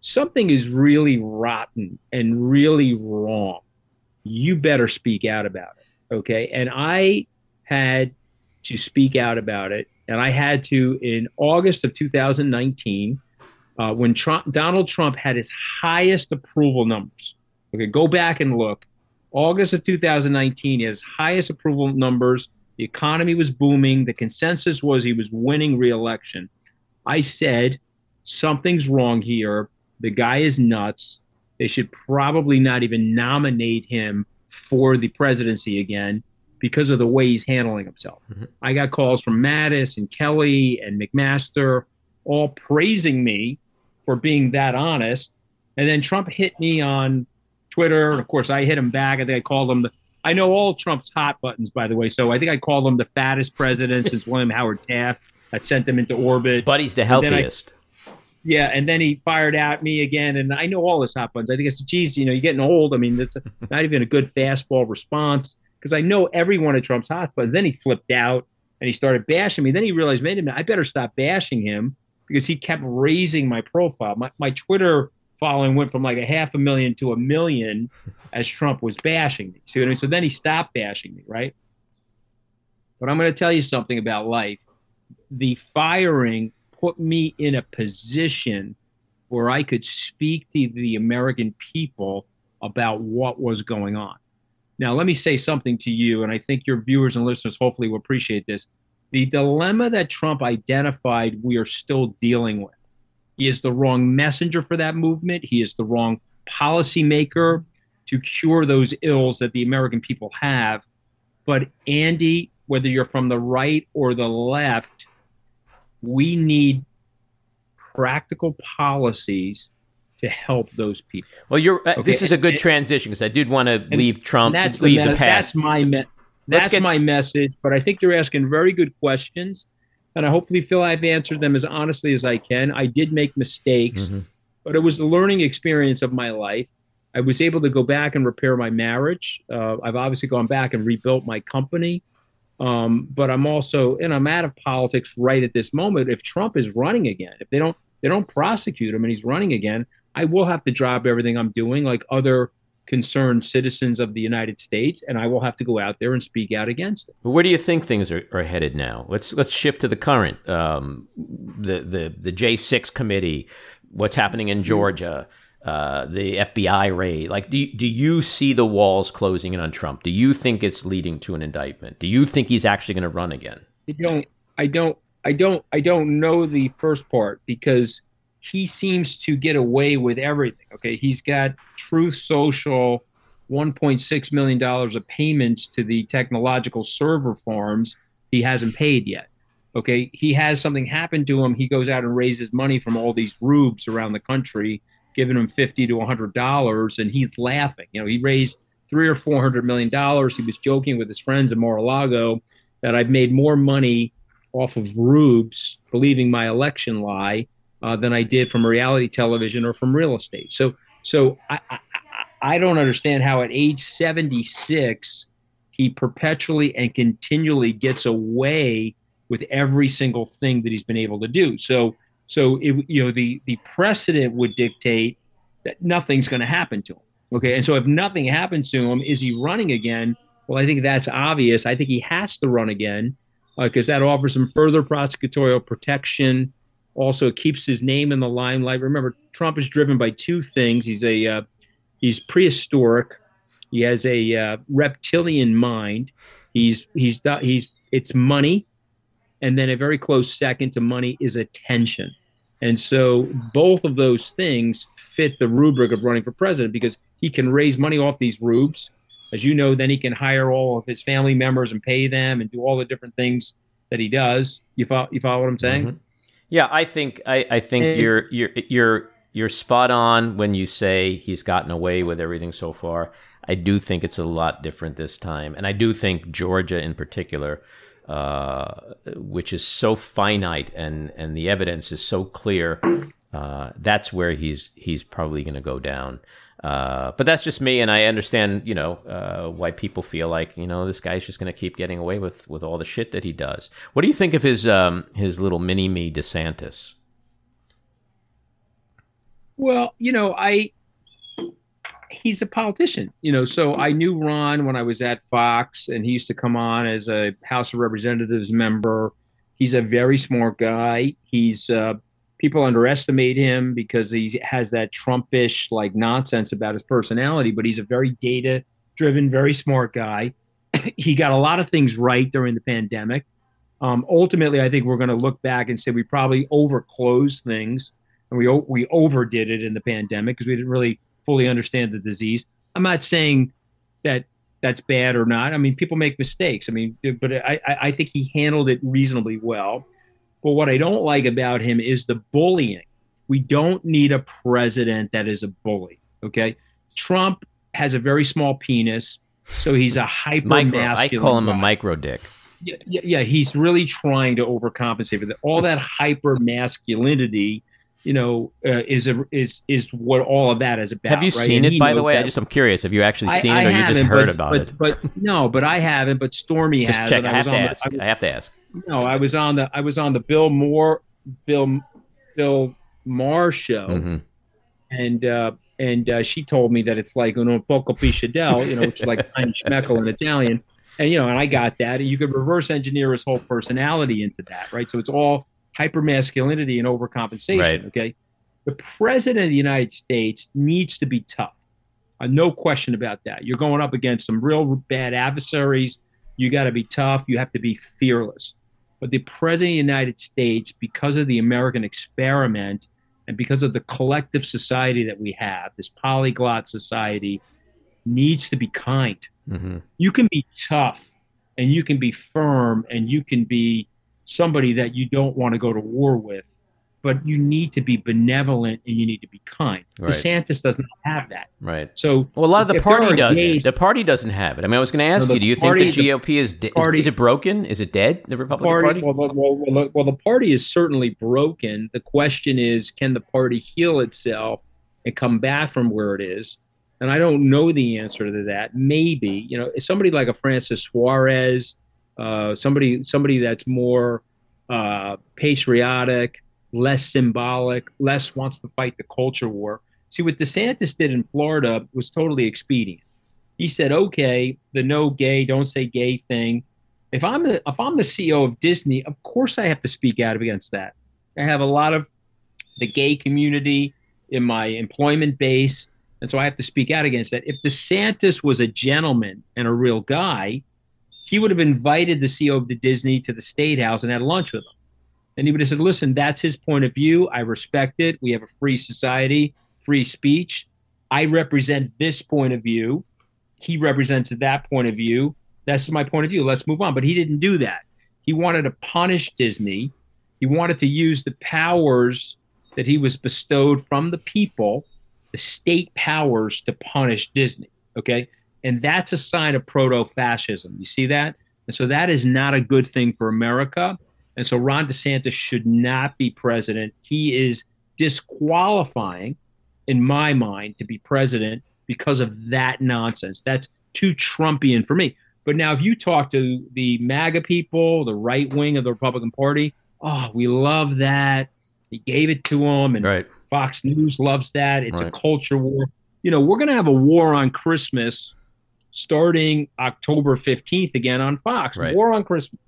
something is really rotten and really wrong, you better speak out about it. Okay. And I had to speak out about it. And I had to in August of 2019, uh, when Trump, Donald Trump had his highest approval numbers. Okay. Go back and look. August of 2019, his highest approval numbers. The economy was booming. The consensus was he was winning re-election. I said, something's wrong here. The guy is nuts. They should probably not even nominate him for the presidency again because of the way he's handling himself. Mhm. I got calls from Mattis and Kelly and McMaster, all praising me for being that honest. And then Trump hit me on Twitter, and of course I hit him back. I think I called him the. I know all Trump's hot buttons, by the way. So I think I called him the fattest president since [laughs] William Howard Taft. That sent him into orbit. But he's the And I- healthiest. Yeah, and then he fired at me again, and I know all his hot buttons. I think I said, "Geez, you know, you're getting old. I mean, that's [laughs] not even a good fastball response." Because I know every one of Trump's hot buttons. Then he flipped out and he started bashing me. Then he realized, wait a minute, I better stop bashing him because he kept raising my profile. My my Twitter following went from like a half a million to a million [laughs] as Trump was bashing me. See what I mean? So then he stopped bashing me, right? But I'm going to tell you something about life. The firing put me in a position where I could speak to the American people about what was going on. Now, let me say something to you, and I think your viewers and listeners hopefully will appreciate this. The dilemma that Trump identified, we are still dealing with. He is the wrong messenger for that movement. He is the wrong policymaker to cure those ills that the American people have. But, Andy, whether you're from the right or the left, we need practical policies to help those people. Well, you're. Uh, Okay, this is a good and- transition because I did want to leave Trump, that's leave the, the, past. That's my me- that's get- my message. But I think you're asking very good questions, and I hopefully feel I've answered them as honestly as I can. I did make mistakes, Mhm. but it was the learning experience of my life. I was able to go back and repair my marriage. Uh, I've obviously gone back and rebuilt my company. Um, but I'm also, and I'm out of politics right at this moment. If Trump is running again, if they don't, they don't prosecute him, and he's running again, I will have to drop everything I'm doing, like other concerned citizens of the United States, and I will have to go out there and speak out against it. But where do you think things are, are headed now? Let's let's shift to the current, um, the the the J six committee, what's happening in Georgia, uh, the FBI raid. Like, do you, do you see the walls closing in on Trump? Do you think it's leading to an indictment? Do you think he's actually going to run again? I don't, I don't, I don't, I don't know the first part because he seems to get away with everything. Okay, he's got Truth Social, 1.6 million dollars of payments to the technological server farms he hasn't paid yet. Okay, he has something happen to him. He goes out and raises money from all these rubes around the country, giving him 50 to 100 dollars, and he's laughing. You know, he raised three or four hundred million dollars. He was joking with his friends in Mar-a-Lago that I've made more money off of rubes believing my election lie uh, than I did from reality television or from real estate. So, so I, I, I- don't understand how at age 76 he perpetually and continually gets away with every single thing that he's been able to do. So, so it, you know the the precedent would dictate that nothing's going to happen to him. Okay, and so if nothing happens to him, is he running again? Well, I think that's obvious. I think he has to run again because that offers him further prosecutorial protection. Also, keeps his name in the limelight. Remember, Trump is driven by two things. He's a uh, he's prehistoric. He has a uh, reptilian mind. He's he's he's it's money, and then a very close second to money is attention. And so both of those things fit the rubric of running for president because he can raise money off these rubes. As you know, then he can hire all of his family members and pay them and do all the different things that he does. You follow, you follow what I'm saying? Mhm. Yeah, I think I, I think And- you're you're you're you're spot on when you say he's gotten away with everything so far. I do think it's a lot different this time, and I do think Georgia in particular, uh, which is so finite and and the evidence is so clear, uh, that's where he's he's probably going to go down. Uh, but that's just me, and I understand, you know, uh, why people feel like, you know, this guy's just going to keep getting away with, with all the shit that he does. What do you think of his um, his little mini me DeSantis? Well, you know, I he's a politician, you know, so I knew Ron when I was at Fox and he used to come on as a House of Representatives member. He's a very smart guy. He's uh people underestimate him because he has that Trumpish like nonsense about his personality, but he's a very data driven, very smart guy. [clears throat] he got a lot of things right during the pandemic. Um, ultimately, I think we're going to look back and say we probably overclosed things and we we overdid it in the pandemic because we didn't really fully understand the disease. I'm not saying that that's bad or not. I mean, people make mistakes. I mean, but I I I think he handled it reasonably well. But what I don't like about him is the bullying. We don't need a president that is a bully. Okay, Trump has a very small penis, so he's a hyper Micro. I masculine. call him a micro dick. Yeah, yeah, yeah, he's really trying to overcompensate for that. All that hyper masculinity, you know, uh, is a, is is what all of that is about. Have you right? seen And it, by the way? I just I'm curious. Have you actually seen I it, or you just heard but- about but, it? But no, but I haven't. But Stormy Just has. check. and I have to the- ask. I was- I have to ask. No, I was on the I was on the Bill Moore Bill Bill Maher show, hmm and uh, and uh, she told me that it's like un poco piscadell, you know, which is like [laughs] ein schmeckel in Italian, and you know, and I got that. And you could reverse engineer his whole personality into that, right? So it's all hyper masculinity and overcompensation. Right. Okay, the president of the United States needs to be tough. Uh, no question about that. You're going up against some real bad adversaries. You got to be tough. You have to be fearless. But the president of the United States, because of the American experiment and because of the collective society that we have, this polyglot society, needs to be kind. hmm You can be tough and you can be firm and you can be somebody that you don't want to go to war with, but you need to be benevolent and you need to be kind. Right. DeSantis does not have that. Right. So Well, a lot of the party does gays- it. The party doesn't have it. I mean, I was going to ask No, you: Do you party- think the GOP is, de- is party- is it broken? Is it dead? The Republican Party. Well, well, well, well, the- well, the party is certainly broken. The question is, can the party heal itself and come back from where it is? And I don't know the answer to that. Maybe you know, somebody like a Francis Suarez, uh, somebody somebody that's more uh, patriotic, less symbolic, less wants to fight the culture war. See what DeSantis did in Florida was totally expedient. He said, "Okay, the no gay, don't say gay thing." if I'm the if I'm the CEO of Disney, of course I have to speak out against that. I have a lot of the gay community in my employment base, and so I have to speak out against that. If DeSantis was a gentleman and a real guy, he would have invited the CEO of the Disney to the State House and had lunch with him. And he would have said, "Listen, that's his point of view. I respect it. We have a free society, free speech. I represent this point of view. He represents that point of view. That's my point of view. Let's move on. But he didn't do that. He wanted to punish Disney. He wanted to use the powers that he was bestowed from the people, the state powers, to punish Disney. Okay. And that's a sign of proto fascism. You see that? And so that is not a good thing for America. And so Ron DeSantis should not be president. He is disqualifying, in my mind, to be president because of that nonsense. That's too Trumpian for me. But now, if you talk to the MAGA people, the right wing of the Republican Party, oh, we love that. He gave it to them, and Right. Fox News loves that. It's Right. a culture war. You know, we're going to have a war on Christmas starting October 15th again on Fox. Right. War on Christmas.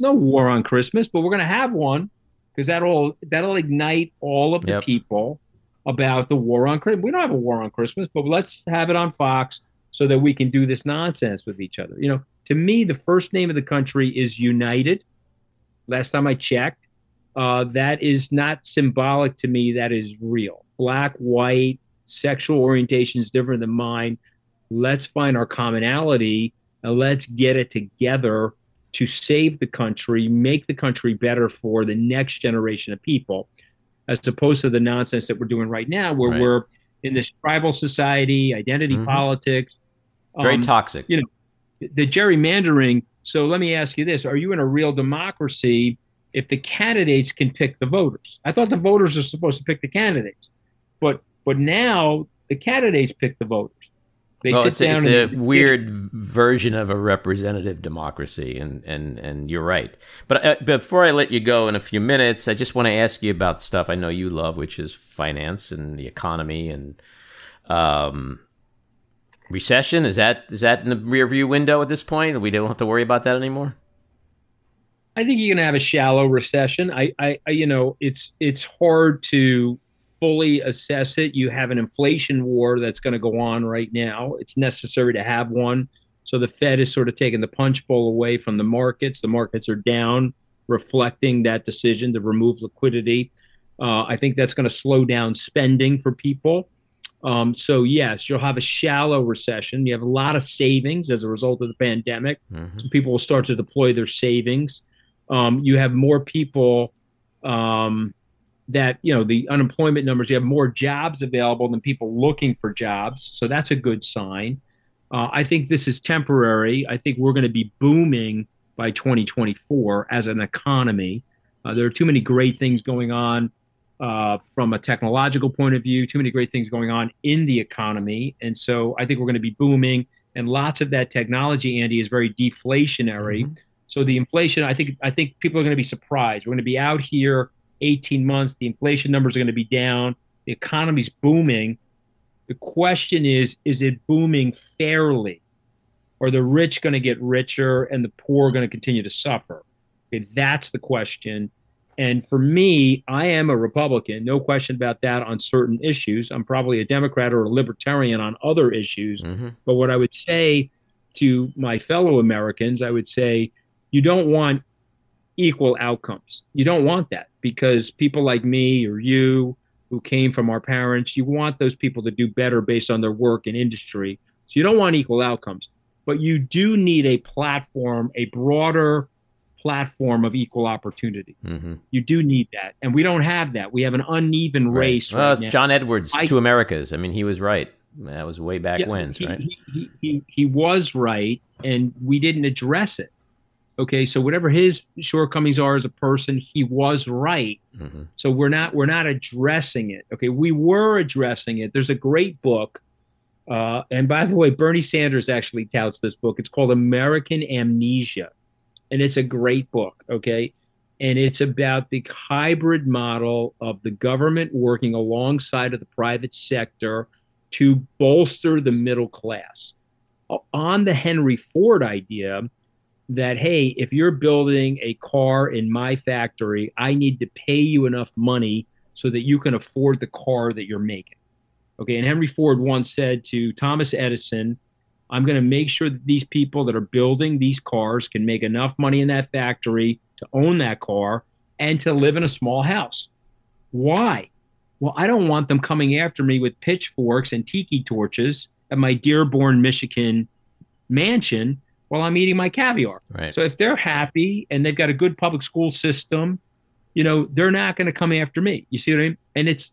No war on Christmas, but we're going to have one because that'll that'll ignite all of the Yep. people about the war on Christmas. We don't have a war on Christmas, but let's have it on Fox so that we can do this nonsense with each other. You know, to me, the first name of the country is United. Last time I checked, uh, that is not symbolic to me. That is real. Black, white, sexual orientation is different than mine. Let's find our commonality and let's get it together to save the country, make the country better for the next generation of people, as opposed to the nonsense that we're doing right now, where Right. we're in this tribal society, identity Mhm. politics. Very Um, toxic. you know, the gerrymandering. So let me ask you this: Are you in a real democracy if the candidates can pick the voters? I thought the voters are supposed to pick the candidates, but but now the candidates pick the voters. They well, sit it's, a- down it's a and weird version of a representative democracy, and, and, and you're right. But uh, before I let you go in a few minutes, I just want to ask you about stuff I know you love, which is finance and the economy and um, recession. Is that is that in the rearview window at this point? We don't have to worry about that anymore. I think you're going to have a shallow recession. I, I, I, you know, it's it's hard to fully assess it. You have an inflation war that's going to go on right now. It's necessary to have one. So the Fed is sort of taking the punch bowl away from the markets. The markets are down, reflecting that decision to remove liquidity. Uh, I think that's going to slow down spending for people. Um, so yes, you'll have a shallow recession. You have a lot of savings as a result of the pandemic. Mhm. So people will start to deploy their savings. Um, you have more people um, that you know the unemployment numbers. You have more jobs available than people looking for jobs, so that's a good sign. Uh, I think this is temporary. I think we're going to be booming by 2024 as an economy. Uh, there are too many great things going on uh, from a technological point of view, too many great things going on in the economy. And so I think we're going to be booming. And lots of that technology, Andy, is very deflationary. Mm-hmm. So the inflation, I think, I think people are going to be surprised. We're going to be out here 18 months. The inflation numbers are going to be down. The economy's booming. The question is, is it booming fairly? Are the rich going to get richer and the poor going to continue to suffer? Okay, that's the question. And for me, I am a Republican, no question about that on certain issues. I'm probably a Democrat or a libertarian on other issues. Mm-hmm. But what I would say to my fellow Americans, I would say you don't want equal outcomes. You don't want that because people like me or you who came from our parents, you want those people to do better based on their work and industry. So you don't want equal outcomes, but you do need a platform, a broader platform of equal opportunity. Mm-hmm. You do need that, and we don't have that. We have an uneven right. race. Well, right it's now. John Edwards, I, Two Americas. I mean, he was right. That was way back yeah, when, right? He, he, he, he was right, and we didn't address it. Okay, so whatever his shortcomings are as a person, he was right. Mm-hmm. So we're not we're not addressing it. Okay, we were addressing it. There's a great book, uh, and by the way, Bernie Sanders actually touts this book. It's called American Amnesia, and it's a great book. Okay, and it's about the hybrid model of the government working alongside of the private sector to bolster the middle class. On the Henry Ford idea that hey if you're building a car in my factory i need to pay you enough money so that you can afford the car that you're making. Okay and henry ford once said to thomas edison i'm going to make sure that these people that are building these cars can make enough money in that factory to own that car and to live in a small house. Why? Well i don't want them coming after me with pitchforks and tiki torches at my dearborn michigan mansion while I'm eating my caviar. Right. So if they're happy and they've got a good public school system, you know, they're not going to come after me. You see what I mean? And it's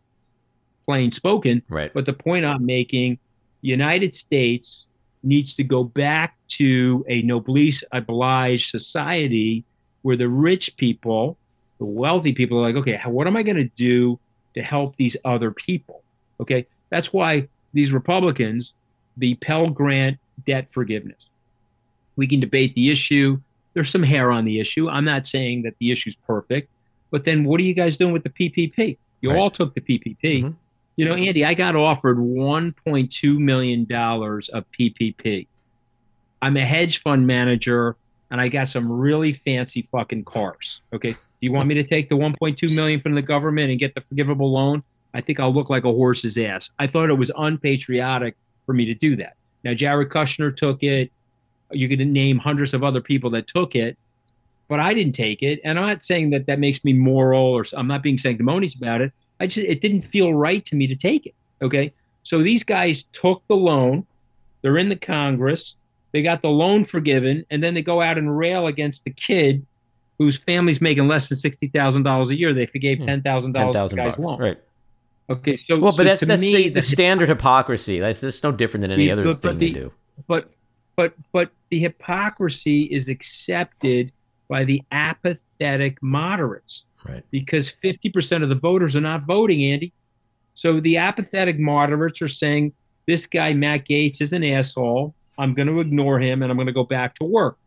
plain spoken. Right. But the point I'm making, United States needs to go back to a noblesse oblige society where the rich people, the wealthy people are like, okay, what am I going to do to help these other people? Okay. That's why these Republicans, the Pell Grant debt forgiveness, we can debate the issue. There's some hair on the issue. I'm not saying that the issue's perfect, but then what are you guys doing with the PPP? You Right. all took the PPP. Mhm. You know, Andy, I got offered 1.2 million dollars of PPP. I'm a hedge fund manager, and I got some really fancy fucking cars. Okay, do you want me to take the 1.2 million from the government and get the forgivable loan? I think I'll look like a horse's ass. I thought it was unpatriotic for me to do that. Now, Jared Kushner took it you could name hundreds of other people that took it, but I didn't take it. And I'm not saying that that makes me moral or I'm not being sanctimonious about it. I just, it didn't feel right to me to take it. Okay. So these guys took the loan. They're in the Congress. They got the loan forgiven. And then they go out and rail against the kid whose family's making less than $60,000 a year. They forgave $10,000 Hmm. Ten of the guy's loan. Right. Okay. So, Well, so but that's to that's me, the, the standard hypocrisy. That's that's no different than any other but- but thing the- they do. but but but the hypocrisy is accepted by the apathetic moderates Right. because 50% of the voters are not voting andy so the apathetic moderates are saying this guy matt gaetz is an asshole i'm going to ignore him and i'm going to go back to work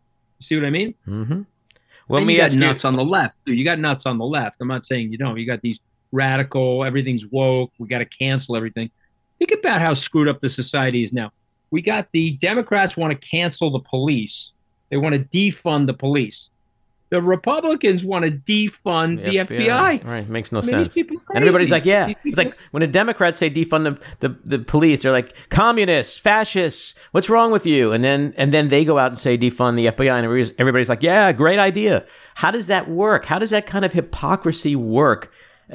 you see what i mean Mm-hmm. Well, let and me you got ask you. nuts on the left too. you got nuts on the left i'm not saying you don't you got these radical everything's woke we got to cancel everything think about how screwed up the society is now we got the democrats want to cancel the police they want to defund the police the republicans want to defund the, fbi, Right. Makes no I mean, sense. these people are And everybody's like, yeah. It's like when the Democrats say defund the, the, the police, they're like, communists, fascists, what's wrong with you? And then and then they go out and say defund the FBI, and everybody's like, yeah, great idea. How does that work? How does that kind of hypocrisy work?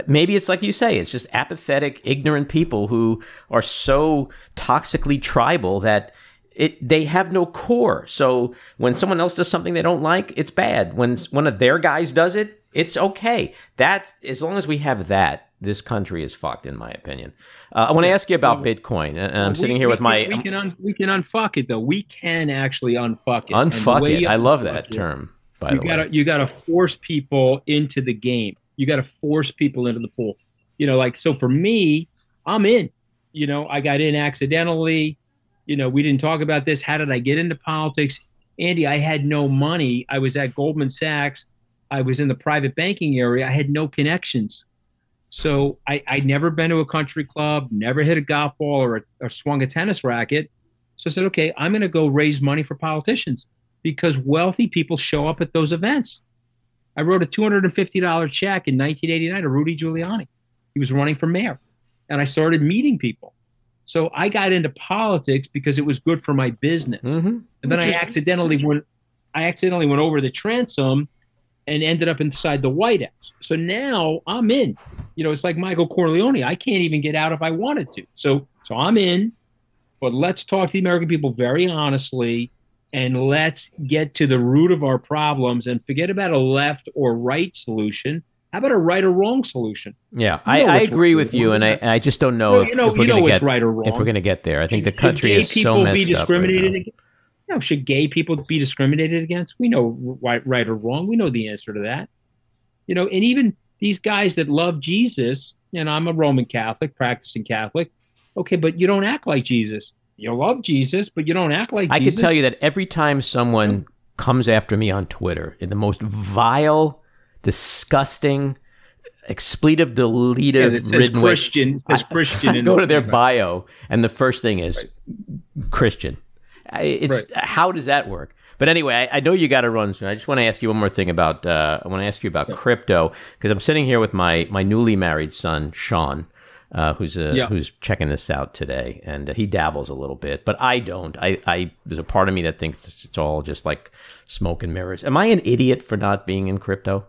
Maybe it's like you say, it's just apathetic, ignorant people who are so toxically tribal that it they have no core. So when someone else does something they don't like, it's bad. When one of their guys does it, It's okay. That as long as we have that, this country is fucked, in my opinion. Uh, I want to ask you about Bitcoin, and and I'm We- sitting here we with my we can un, we can unfuck it though. We can actually unfuck it. Unfuck it. I love that it, term. By you the gotta way, you gotta force people into the game. You gotta force people into the pool. You know, like so for me, I'm in. You know, I got in accidentally. You know, we didn't talk about this. How did I get into politics? Andy, I had no money. I was at Goldman Sachs. I was in the private banking area. I had no connections. So I, I'd never been to a country club, never hit a golf ball or, a, or swung a tennis racket. So I said, okay, I'm going to go raise money for politicians because wealthy people show up at those events. I wrote a $250 check in 1989 to Rudy Giuliani. He was running for mayor. And I started meeting people. So I got into politics because it was good for my business. Mhm. And then Which I is- accidentally went I accidentally went over the transom and ended up inside the White House. So now I'm in. You know, it's like Michael Corleone. I can't even get out if I wanted to. So so I'm in, but let's talk to the American people very honestly and let's get to the root of our problems and forget about a left or right solution. How about a right or wrong solution? yeah, I, I agree with you, and I, I just don't know No, if, you know, if we're going to get right or if we're going to get there. I think the country is so messed be up. Right discriminated against? No, should gay people be discriminated against? We know right, right or wrong. We know the answer to that. You know, and even these guys that love Jesus, and I'm a Roman Catholic, practicing Catholic. Okay, but you don't act like Jesus. You love Jesus, but you don't act like Jesus. I Jesus. can tell you that every time someone comes after me on Twitter in the most vile, disgusting, expletive, yeah, deletive it says ridden way. Christian. It says Christian. I in go to their bio, and the first thing is Christian. I- It's how does that work? But anyway, I, I know you got to run soon. I just want to ask you one more thing about. Uh, I want to ask you about crypto because I'm sitting here with my my newly married son Sean, uh, who's uh, Yeah. who's checking this out today, and uh, he dabbles a little bit, but I don't. I, I there's a part of me that thinks it's, it's all just like smoke and mirrors. Am I an idiot for not being in crypto?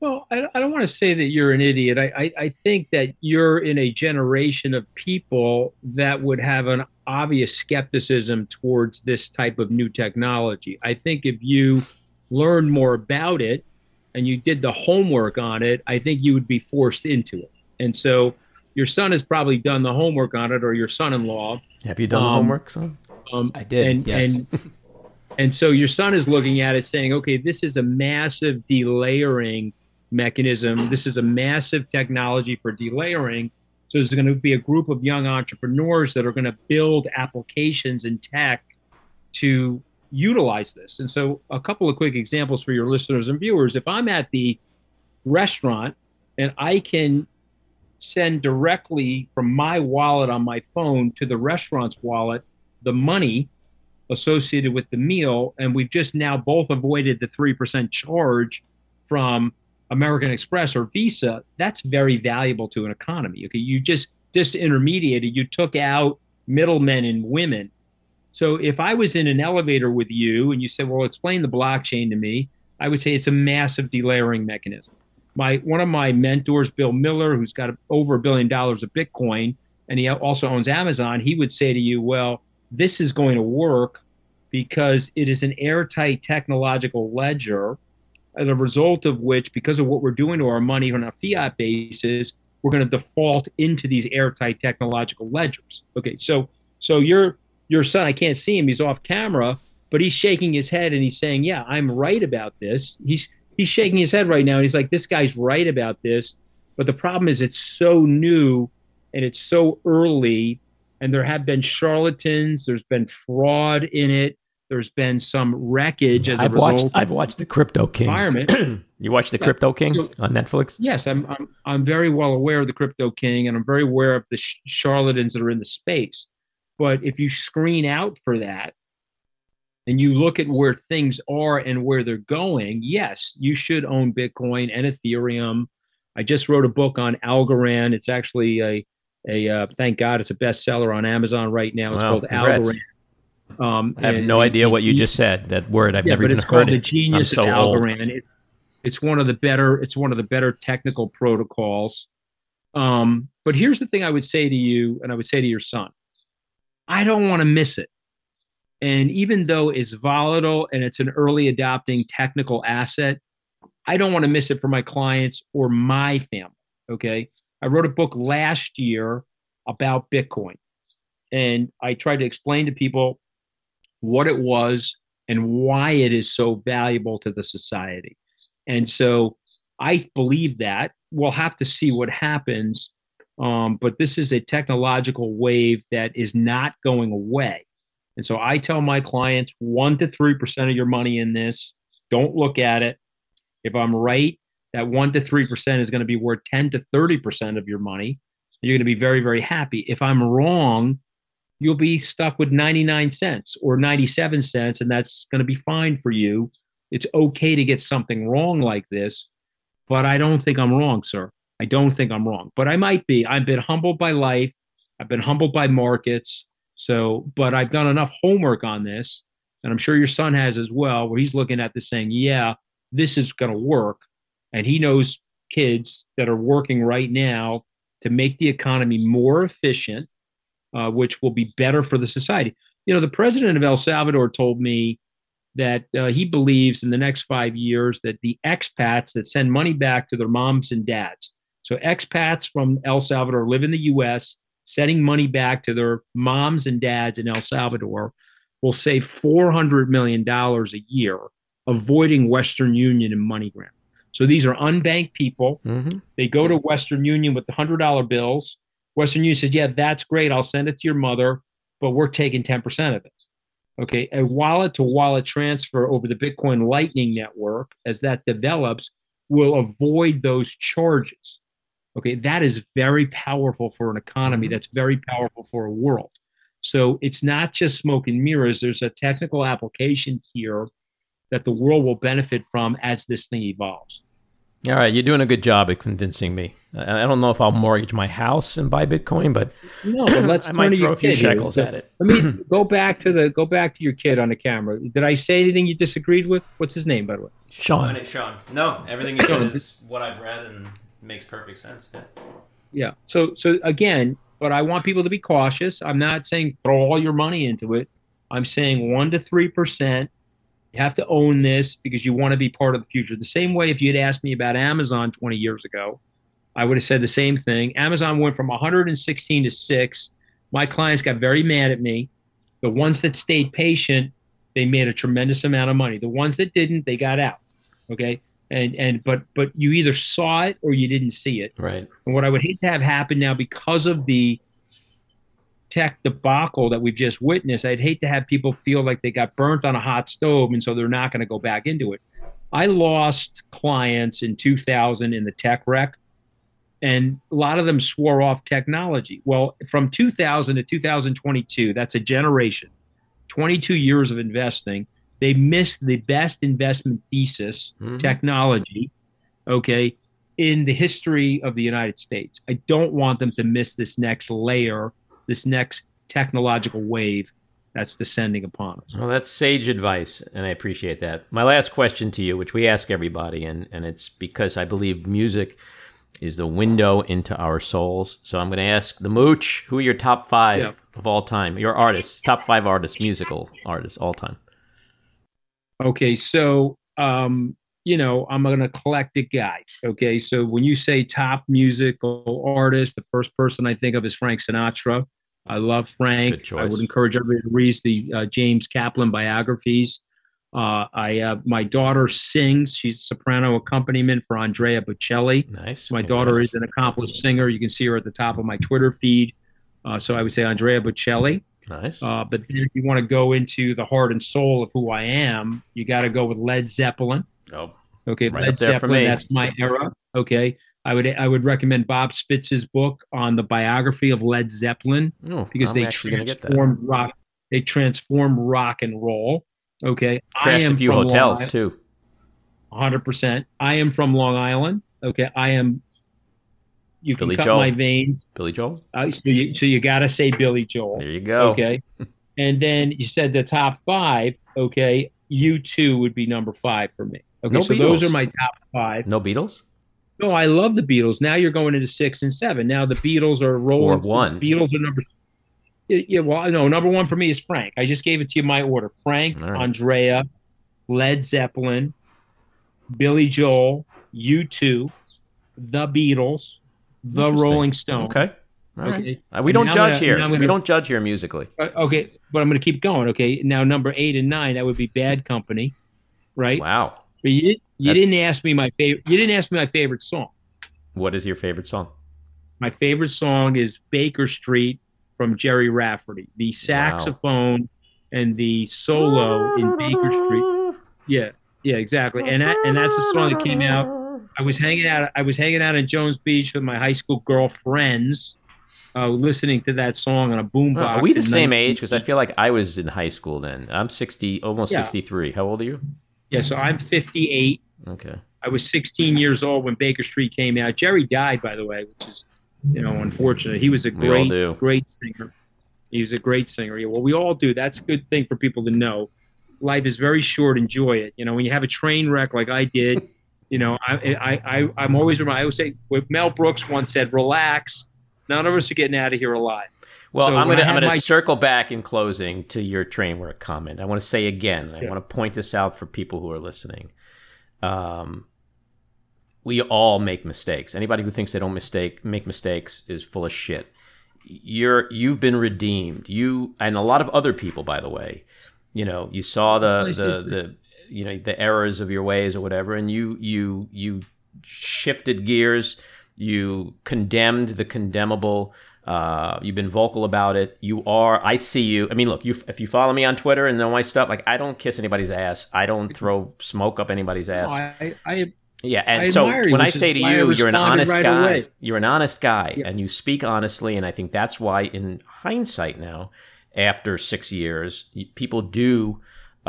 Well, I, I don't want to say that you're an idiot. I, I, I think that you're in a generation of people that would have an obvious skepticism towards this type of new technology. I think if you learn more about it and you did the homework on it, I think you would be forced into it. And so your son has probably done the homework on it, or your son-in-law. Have you done the Um, homework, son? Um, I did, And, yes. and and so your son is looking at it, saying, "Okay, this is a massive delayering mechanism. This is a massive technology for delayering. So there's going to be a group of young entrepreneurs that are going to build applications in tech to utilize this. And so, a couple of quick examples for your listeners and viewers. If I'm at the restaurant and I can send directly from my wallet on my phone to the restaurant's wallet the money associated with the meal, and we've just now both avoided the 3% charge from American Express or Visa, that's very valuable to an economy. Okay, you just disintermediated, you took out middlemen and women. So if I was in an elevator with you and you said, "Well, explain the blockchain to me," I would say it's a massive delayering mechanism. My one of my mentors, Bill Miller, who's got over a billion dollars of Bitcoin, and he also owns Amazon, he would say to you, "Well, this is going to work because it is an airtight technological ledger." Uh, as a result of which, because of what we're doing to our money on a fiat basis, we're going to default into these airtight technological ledgers. Okay, so so your your son, I can't see him; he's off camera, but he's shaking his head and he's saying, "Yeah, I'm right about this." He's he's shaking his head right now, and he's like, "This guy's right about this," but the problem is it's so new and it's so early, and there have been charlatans, there's been fraud in it. There's been some wreckage as I've a result. watched. I've watched the Crypto King. environment. [clears throat] you watched the Yeah. Crypto King So- on Netflix? Yes, I'm, I'm I'm very well aware of the crypto king, and I'm very aware of the sh- charlatans that are in the space. But if you screen out for that, and you look at where things are and where they're going, yes, you should own Bitcoin and Ethereum. I just wrote a book on Algorand. It's actually a a uh, thank God it's a bestseller on Amazon right now. It's Wow, called congrats. Algorand. Um, I have and- no idea what you just said. That word I've yeah, never but even it's heard called the genius so of. Algorand. It, it's one of the better. It's one of the better technical protocols. Um, but here's the thing I would say to you, and I would say to your son, I don't want to miss it. And even though it's volatile and it's an early adopting technical asset, I don't want to miss it for my clients or my family. Okay. I wrote a book last year about Bitcoin. And I tried to explain to people what it was and why it is so valuable to the society. And so I believe that. We'll have to see what happens. Um, but this is a technological wave that is not going away. And so I tell my clients one to 3% of your money in this. Don't look at it. If I'm right, that one to 3% is going to be worth 10 to 30% of your money. You're going to be very, very happy. If I'm wrong, you'll be stuck with 99 cents or 97 cents, and that's going to be fine for you. It's okay to get something wrong like this, but I don't think I'm wrong, sir. I don't think I'm wrong, but I might be. I've been humbled by life. I've been humbled by markets. So, but I've done enough homework on this, and I'm sure your son has as well, where he's looking at this saying, yeah, this is going to work. And he knows kids that are working right now to make the economy more efficient, uh, which will be better for the society. You know, the president of El Salvador told me that uh, he believes in the next five years that the expats that send money back to their moms and dads, so expats from El Salvador live in the US, sending money back to their moms and dads in El Salvador, will save $400 million a year avoiding Western Union and MoneyGram. So these are unbanked people. Mm-hmm. They go to Western Union with the hundred dollar bills. Western Union said, "Yeah, that's great. I'll send it to your mother, but we're taking ten percent of it." Okay, a wallet to wallet transfer over the Bitcoin Lightning Network, as that develops, will avoid those charges. Okay, that is very powerful for an economy. Mm-hmm. That's very powerful for a world. So it's not just smoke and mirrors. There's a technical application here that the world will benefit from as this thing evolves. All right, you're doing a good job at convincing me. I I don't know if I'll mortgage my house and buy Bitcoin, but No, but let's [laughs] I might throw a few kid here. shekels So at it. Let me go back to the go back to your kid on the camera. Did I say anything you disagreed with? What's his name, by the way? Sean. My Sean, name's Sean. No, everything you said is what I've read and makes perfect sense. Yeah. Yeah. So so again, but I want people to be cautious. I'm not saying throw all your money into it. I'm saying one to three percent. You have to own this because you want to be part of the future. The same way if you had asked me about Amazon 20 years ago, I would have said the same thing. Amazon went from 116 to six. My clients got very mad at me. The ones that stayed patient, they made a tremendous amount of money. The ones that didn't, they got out. Okay. And and but but you either saw it or you didn't see it. right? And what I would hate to have happen now because of the tech debacle that we've just witnessed, I'd hate to have people feel like they got burnt on a hot stove and so they're not going to go back into it. I lost clients in 2000 in the tech wreck, and a lot of them swore off technology. Well, from 2000 to 2022, that's a generation, 22 years of investing. They missed the best investment thesis, Mhm. technology, okay, in the history of the United States. I don't want them to miss this next layer, this next technological wave that's descending upon us. Well, that's sage advice, and I appreciate that. My last question to you, which we ask everybody, and, and it's because I believe music is the window into our souls. So I'm going to ask the Mooch, who are your top five Yeah. of all time? Your artists, top five artists, musical artists, all time. Okay, so um, you know, I'm an eclectic guy. Okay, so when you say top musical artist, the first person I think of is Frank Sinatra. I love Frank. I would encourage everybody to read the uh, James Kaplan biographies. Uh, I uh, my daughter sings. She's soprano accompaniment for Andrea Bocelli. Nice. My daughter is an accomplished singer. You can see her at the top of my Twitter feed. Uh, so I would say Andrea Bocelli. Nice. Uh, but then if you want to go into the heart and soul of who I am, you got to go with Led Zeppelin. oh, Okay, Right Led up there for Zeppelin. That's my era. Okay, I would I would recommend Bob Spitz's book on the biography of Led Zeppelin oh, because I'm they actually get that. transformed rock. They transformed rock and roll. Okay, Crashed a few hotels too. Hundred percent. I am from Long Island. Okay, I am. You can Billy cut Joel. my veins. Billy Joel. Uh, so you, so you got to say Billy Joel. There you go. Okay. [laughs] and then you said the top five. Okay. U2 would be number five for me. Okay. No so those are my top five. No Beatles. No, I love the Beatles. Now you're going into six and seven. Now the Beatles are rolling. Or one. The Beatles are number. Yeah, yeah, well, no, number one for me is Frank. I just gave it to you my order. Frank, right. Andrea, Led Zeppelin, Billy Joel, U2, The Beatles, The Rolling Stone. Okay. All right. Okay. Uh, we don't now judge gonna- here. I'm We don't judge here musically. Uh, okay, but I'm going to keep going. Okay, now number eight and nine that would be Bad Company, right? Wow. But you, you That's- didn't ask me my favorite. You didn't ask me my favorite song. What is your favorite song? My favorite song is Baker Street from Gerry Rafferty. The saxophone and the solo in Baker Street. Yeah, yeah, exactly. And that and that's a song that came out. I was hanging out. I was hanging out in Jones Beach with my high school girlfriends, uh, listening to that song on a boombox. Uh, are we the same 19 age? Because I feel like I was in high school then. I'm 60, almost Yeah. 63. How old are you? Yeah, so I'm 58. Okay. I was 16 years old when Baker Street came out. Gerry died, by the way, which is, you know, unfortunate. He was a great, great singer. He was a great singer. Yeah, well, we all do. That's a good thing for people to know. Life is very short. Enjoy it. You know, when you have a train wreck like I did, you know, I, I, I, I'm always reminded. I always say what Mel Brooks once said: "Relax. None of us are getting out of here alive." Well, So I'm gonna I I'm gonna my- circle back in closing to your train work comment. I want to say again. I want to point this out for people who are listening. Um, we all make mistakes. Anybody who thinks they don't mistake make mistakes is full of shit. You're you've been redeemed. You and a lot of other people, by the way. You know, you saw the the the you know the errors of your ways or whatever, and you you you shifted gears. You condemned the condemnable. Uh, you've been vocal about it. You are. I see you. I mean, look. You if you follow me on Twitter and know my stuff, like I don't kiss anybody's ass. I don't [laughs] throw smoke up anybody's ass. I, I, Yeah, and I so you, when I say to you, you're an honest right guy. away. You're an honest guy, Yeah. and you speak honestly, and I think that's why, in hindsight, now after six years, people do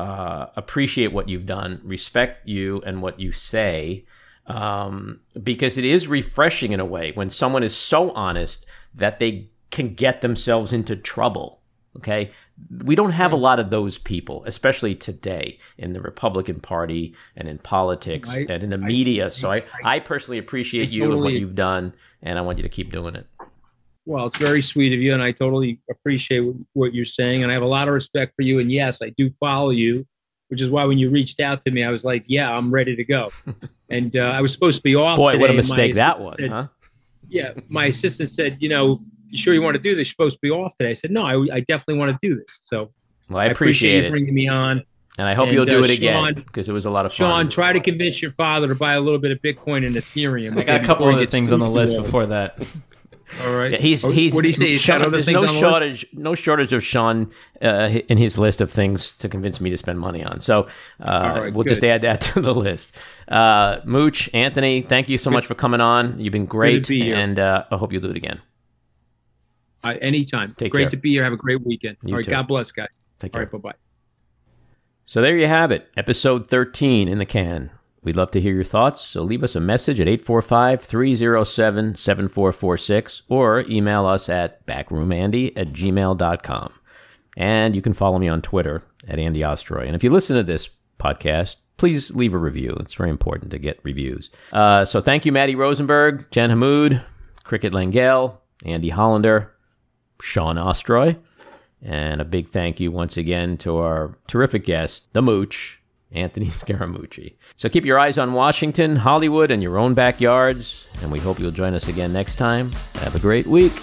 uh, appreciate what you've done, respect you and what you say, um, because it is refreshing in a way when someone is so honest that they can get themselves into trouble. Okay. We don't have a lot of those people, especially today in the Republican Party and in politics I- and in the media. So I, I personally appreciate I you and what you've done, and I want you to keep doing it. Well, it's very sweet of you, and I totally appreciate what- what you're saying. And I have a lot of respect for you. And yes, I do follow you, which is why when you reached out to me, I was like, "Yeah, I'm ready to go." [laughs] and uh, I was supposed to be off. Boy, what a today, and my mistake that was, said- huh? Yeah, my assistant said, "You know, you sure you want to do this? You're supposed to be off today." I said, "No, I, I definitely want to do this." So Well, I appreciate you it, bringing me on. and I hope and, you'll do uh, it again because it was a lot of fun. Sean, try to convince your father to buy a little bit of Bitcoin and Ethereum. I got a couple before he other things on the list before that. [laughs] All right. Yeah, he's Oh, he's. What do you say? He's Sean, there's no on the list? shortage, no shortage of Sean uh, in his list of things to convince me to spend money on. So uh, All right, we'll just add that [laughs] to the list. Uh, Mooch, Anthony, thank you so much for coming on. You've been great, be here. and uh, I hope you'll do it again. Uh, anytime. Take Great care. to be here. Have a great weekend. You All right. too. God bless, guys. Take All care. right. Bye bye. So there you have it, episode 13 in the can. We'd love to hear your thoughts, so leave us a message at 845 307 7446 or email us at backroomandy at gmail.com. And you can follow me on Twitter at Andy Ostroy. And if you listen to this podcast, please leave a review. It's very important to get reviews. Uh, so thank you, Maddie Rosenberg, Jen Hamoud, Cricket Lengyel, Andy Hollander, Sean Ostroy. And a big thank you once again to our terrific guest, the Mooch, Anthony [laughs] Scaramucci. So keep your eyes on Washington, Hollywood, and your own backyards. And we hope you'll join us again next time. Have a great week.